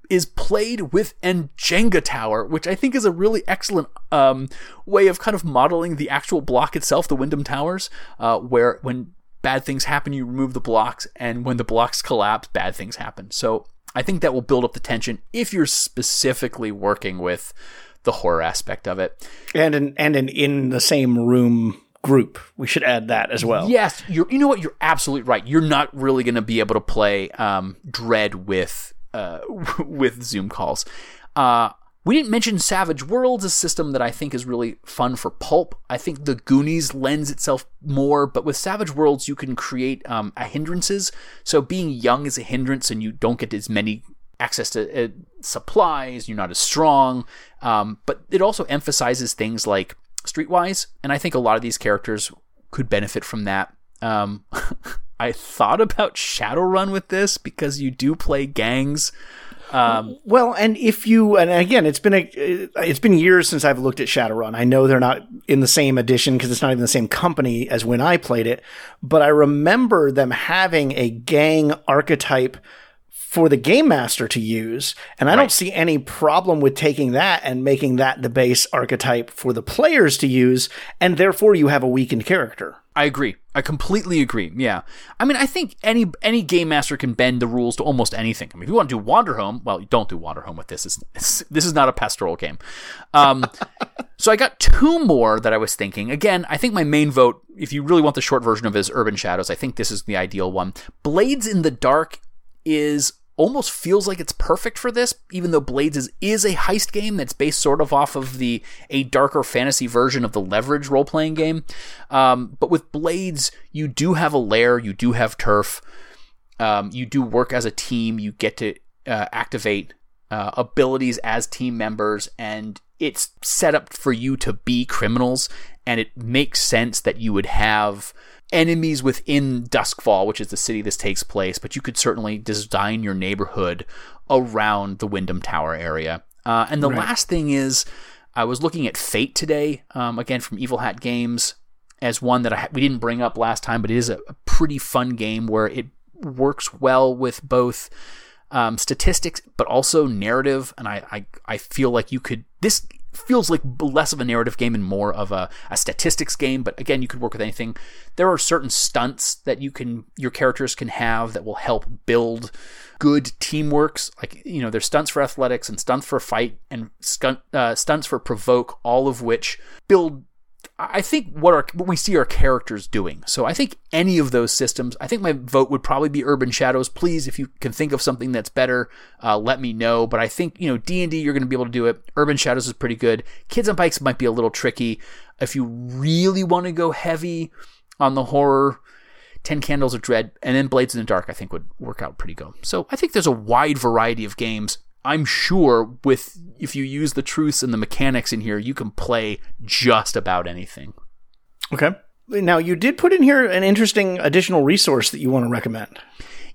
is played with an Jenga tower, which I think is a really excellent um, way of kind of modeling the actual block itself, the Wyndham Towers, uh, where when bad things happen, you remove the blocks, and when the blocks collapse, bad things happen. So I think that will build up the tension if you're specifically working with the horror aspect of it. And an and an in the same room group. We should add that as well. Yes. You know what? You're absolutely right. You're not really going to be able to play um, Dread with uh, [laughs] with Zoom calls. Uh, we didn't mention Savage Worlds, a system that I think is really fun for pulp. I think the Goonies lends itself more, but with Savage Worlds, you can create um, hindrances. So being young is a hindrance, and you don't get as many access to uh, supplies. You're not as strong, um, but it also emphasizes things like Streetwise, and I think a lot of these characters could benefit from that. Um, [laughs] I thought about Shadowrun with this because you do play gangs. Um, Well, and if you and again, it's been a it's been years since I've looked at Shadowrun. I know they're not in the same edition because it's not even the same company as when I played it, but I remember them having a gang archetype for the game master to use, and I don't see any problem with taking that and making that the base archetype for the players to use, and therefore you have a weakened character. I agree. I completely agree. Yeah. I mean, I think any any game master can bend the rules to almost anything. I mean, if you want to do Wanderhome, well, don't do Wanderhome with this. It's, it's, this is not a pastoral game. Um, [laughs] so I got two more that I was thinking. Again, I think my main vote, if you really want the short version of it, is Urban Shadows. I think this is the ideal one. Blades in the Dark is almost feels like it's perfect for this, even though Blades is, is a heist game that's based sort of off of the a darker fantasy version of the Leverage role playing game. Um, but with Blades, you do have a lair, you do have turf, um, you do work as a team, you get to uh, activate uh, abilities as team members, and it's set up for you to be criminals, and it makes sense that you would have enemies within Duskwall, which is the city this takes place, but you could certainly design your neighborhood around the Wyndham Tower area. Uh, and the last thing is, I was looking at Fate today, um, again from Evil Hat Games, as one that I, we didn't bring up last time, but it is a, a pretty fun game where it works well with both um, statistics but also narrative. And I, I, I feel like you could this feels like less of a narrative game and more of a, a statistics game but again you could work with anything. There are certain stunts that you can your characters can have that will help build good teamworks. Like you know there's stunts for athletics and stunts for fight and stunt, uh, stunts for provoke all of which build I think what our what we see our characters doing. So I think any of those systems. I think my vote would probably be Urban Shadows. Please, if you can think of something that's better, uh, let me know. But I think you know D and D, you're going to be able to do it. Urban Shadows is pretty good. Kids on Bikes might be a little tricky if you really want to go heavy on the horror. Ten Candles of Dread, and then Blades in the Dark, I think would work out pretty good. So I think there's a wide variety of games. I'm sure with if you use the truths and the mechanics in here, you can play just about anything. Okay. Now, you did put in here an interesting additional resource that you want to recommend.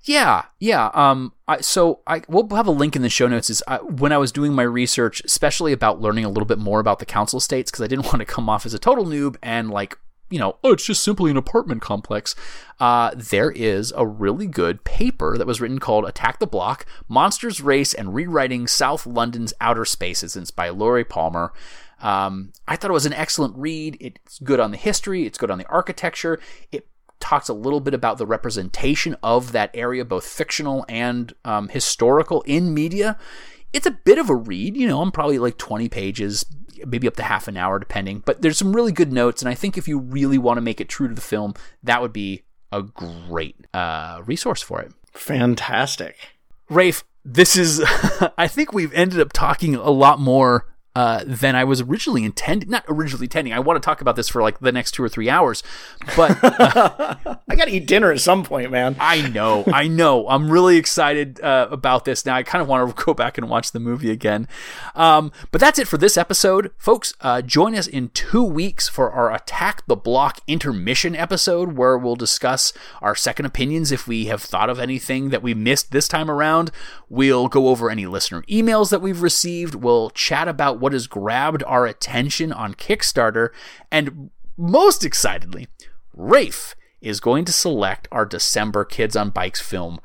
Yeah, yeah. Um, I, so I we'll have a link in the show notes. Is I, when I was doing my research, especially about learning a little bit more about the council estates, because I didn't [laughs] want to come off as a total noob and like you know, oh, it's just simply an apartment complex. Uh, there is a really good paper that was written called Attack the Block Monsters, Race, and Rewriting South London's Outer Spaces. It's by Laurie Palmer. Um, I thought it was an excellent read. It's good on the history, it's good on the architecture. It talks a little bit about the representation of that area, both fictional and um, historical, in media. It's a bit of a read, you know, I'm probably like 20 pages, maybe up to half an hour, depending. But there's some really good notes, and I think if you really want to make it true to the film, that would be a great uh, resource for it. Fantastic. Rafe, this is, [laughs] I think we've ended up talking a lot more uh, than I was originally intending. Not originally intending. I want to talk about this for like the next two or three hours, but uh, [laughs] I got to eat dinner at some point, man. I know, I know. I'm really excited uh, about this now. I kind of want to [laughs] go back and watch the movie again. Um, but that's it for this episode, folks. Uh, join us in two weeks for our Attack the Block intermission episode, where we'll discuss our second opinions if we have thought of anything that we missed this time around. We'll go over any listener emails that we've received. We'll chat about what has grabbed our attention on Kickstarter, and most excitedly, Rafe is going to select our December Kids on Bikes film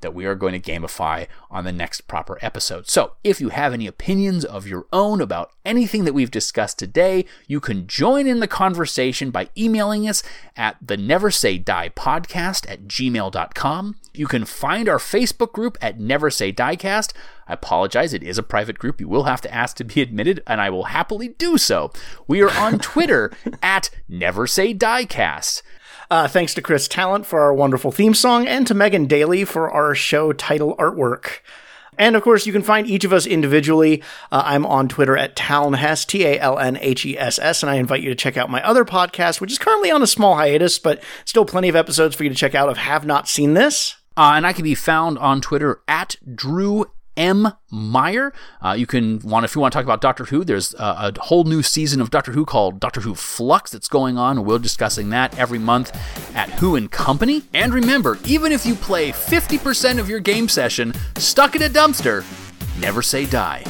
that we are going to gamify on the next proper episode. So, if you have any opinions of your own about anything that we've discussed today, you can join in the conversation by emailing us at the Never Say Die podcast at gmail.com. You can find our Facebook group at Never Say Diecast. I apologize, it is a private group. You will have to ask to be admitted, and I will happily do so. We are on Twitter [laughs] at Never Say Diecast. Uh, thanks to Chris Talent for our wonderful theme song and to Megan Daly for our show title artwork. And of course, you can find each of us individually. Uh, I'm on Twitter at Talnhess, T A L N H E S S, and I invite you to check out my other podcast, which is currently on a small hiatus, but still plenty of episodes for you to check out if have not seen this. Uh, and I can be found on Twitter at Drew M. Meyer. Uh, you can want if you want to talk about Doctor Who. There's a, whole new season of Doctor Who called Doctor Who Flux that's going on. We're discussing that every month at Who and Company. And remember, even if you play 50% of your game session stuck in a dumpster, never say die.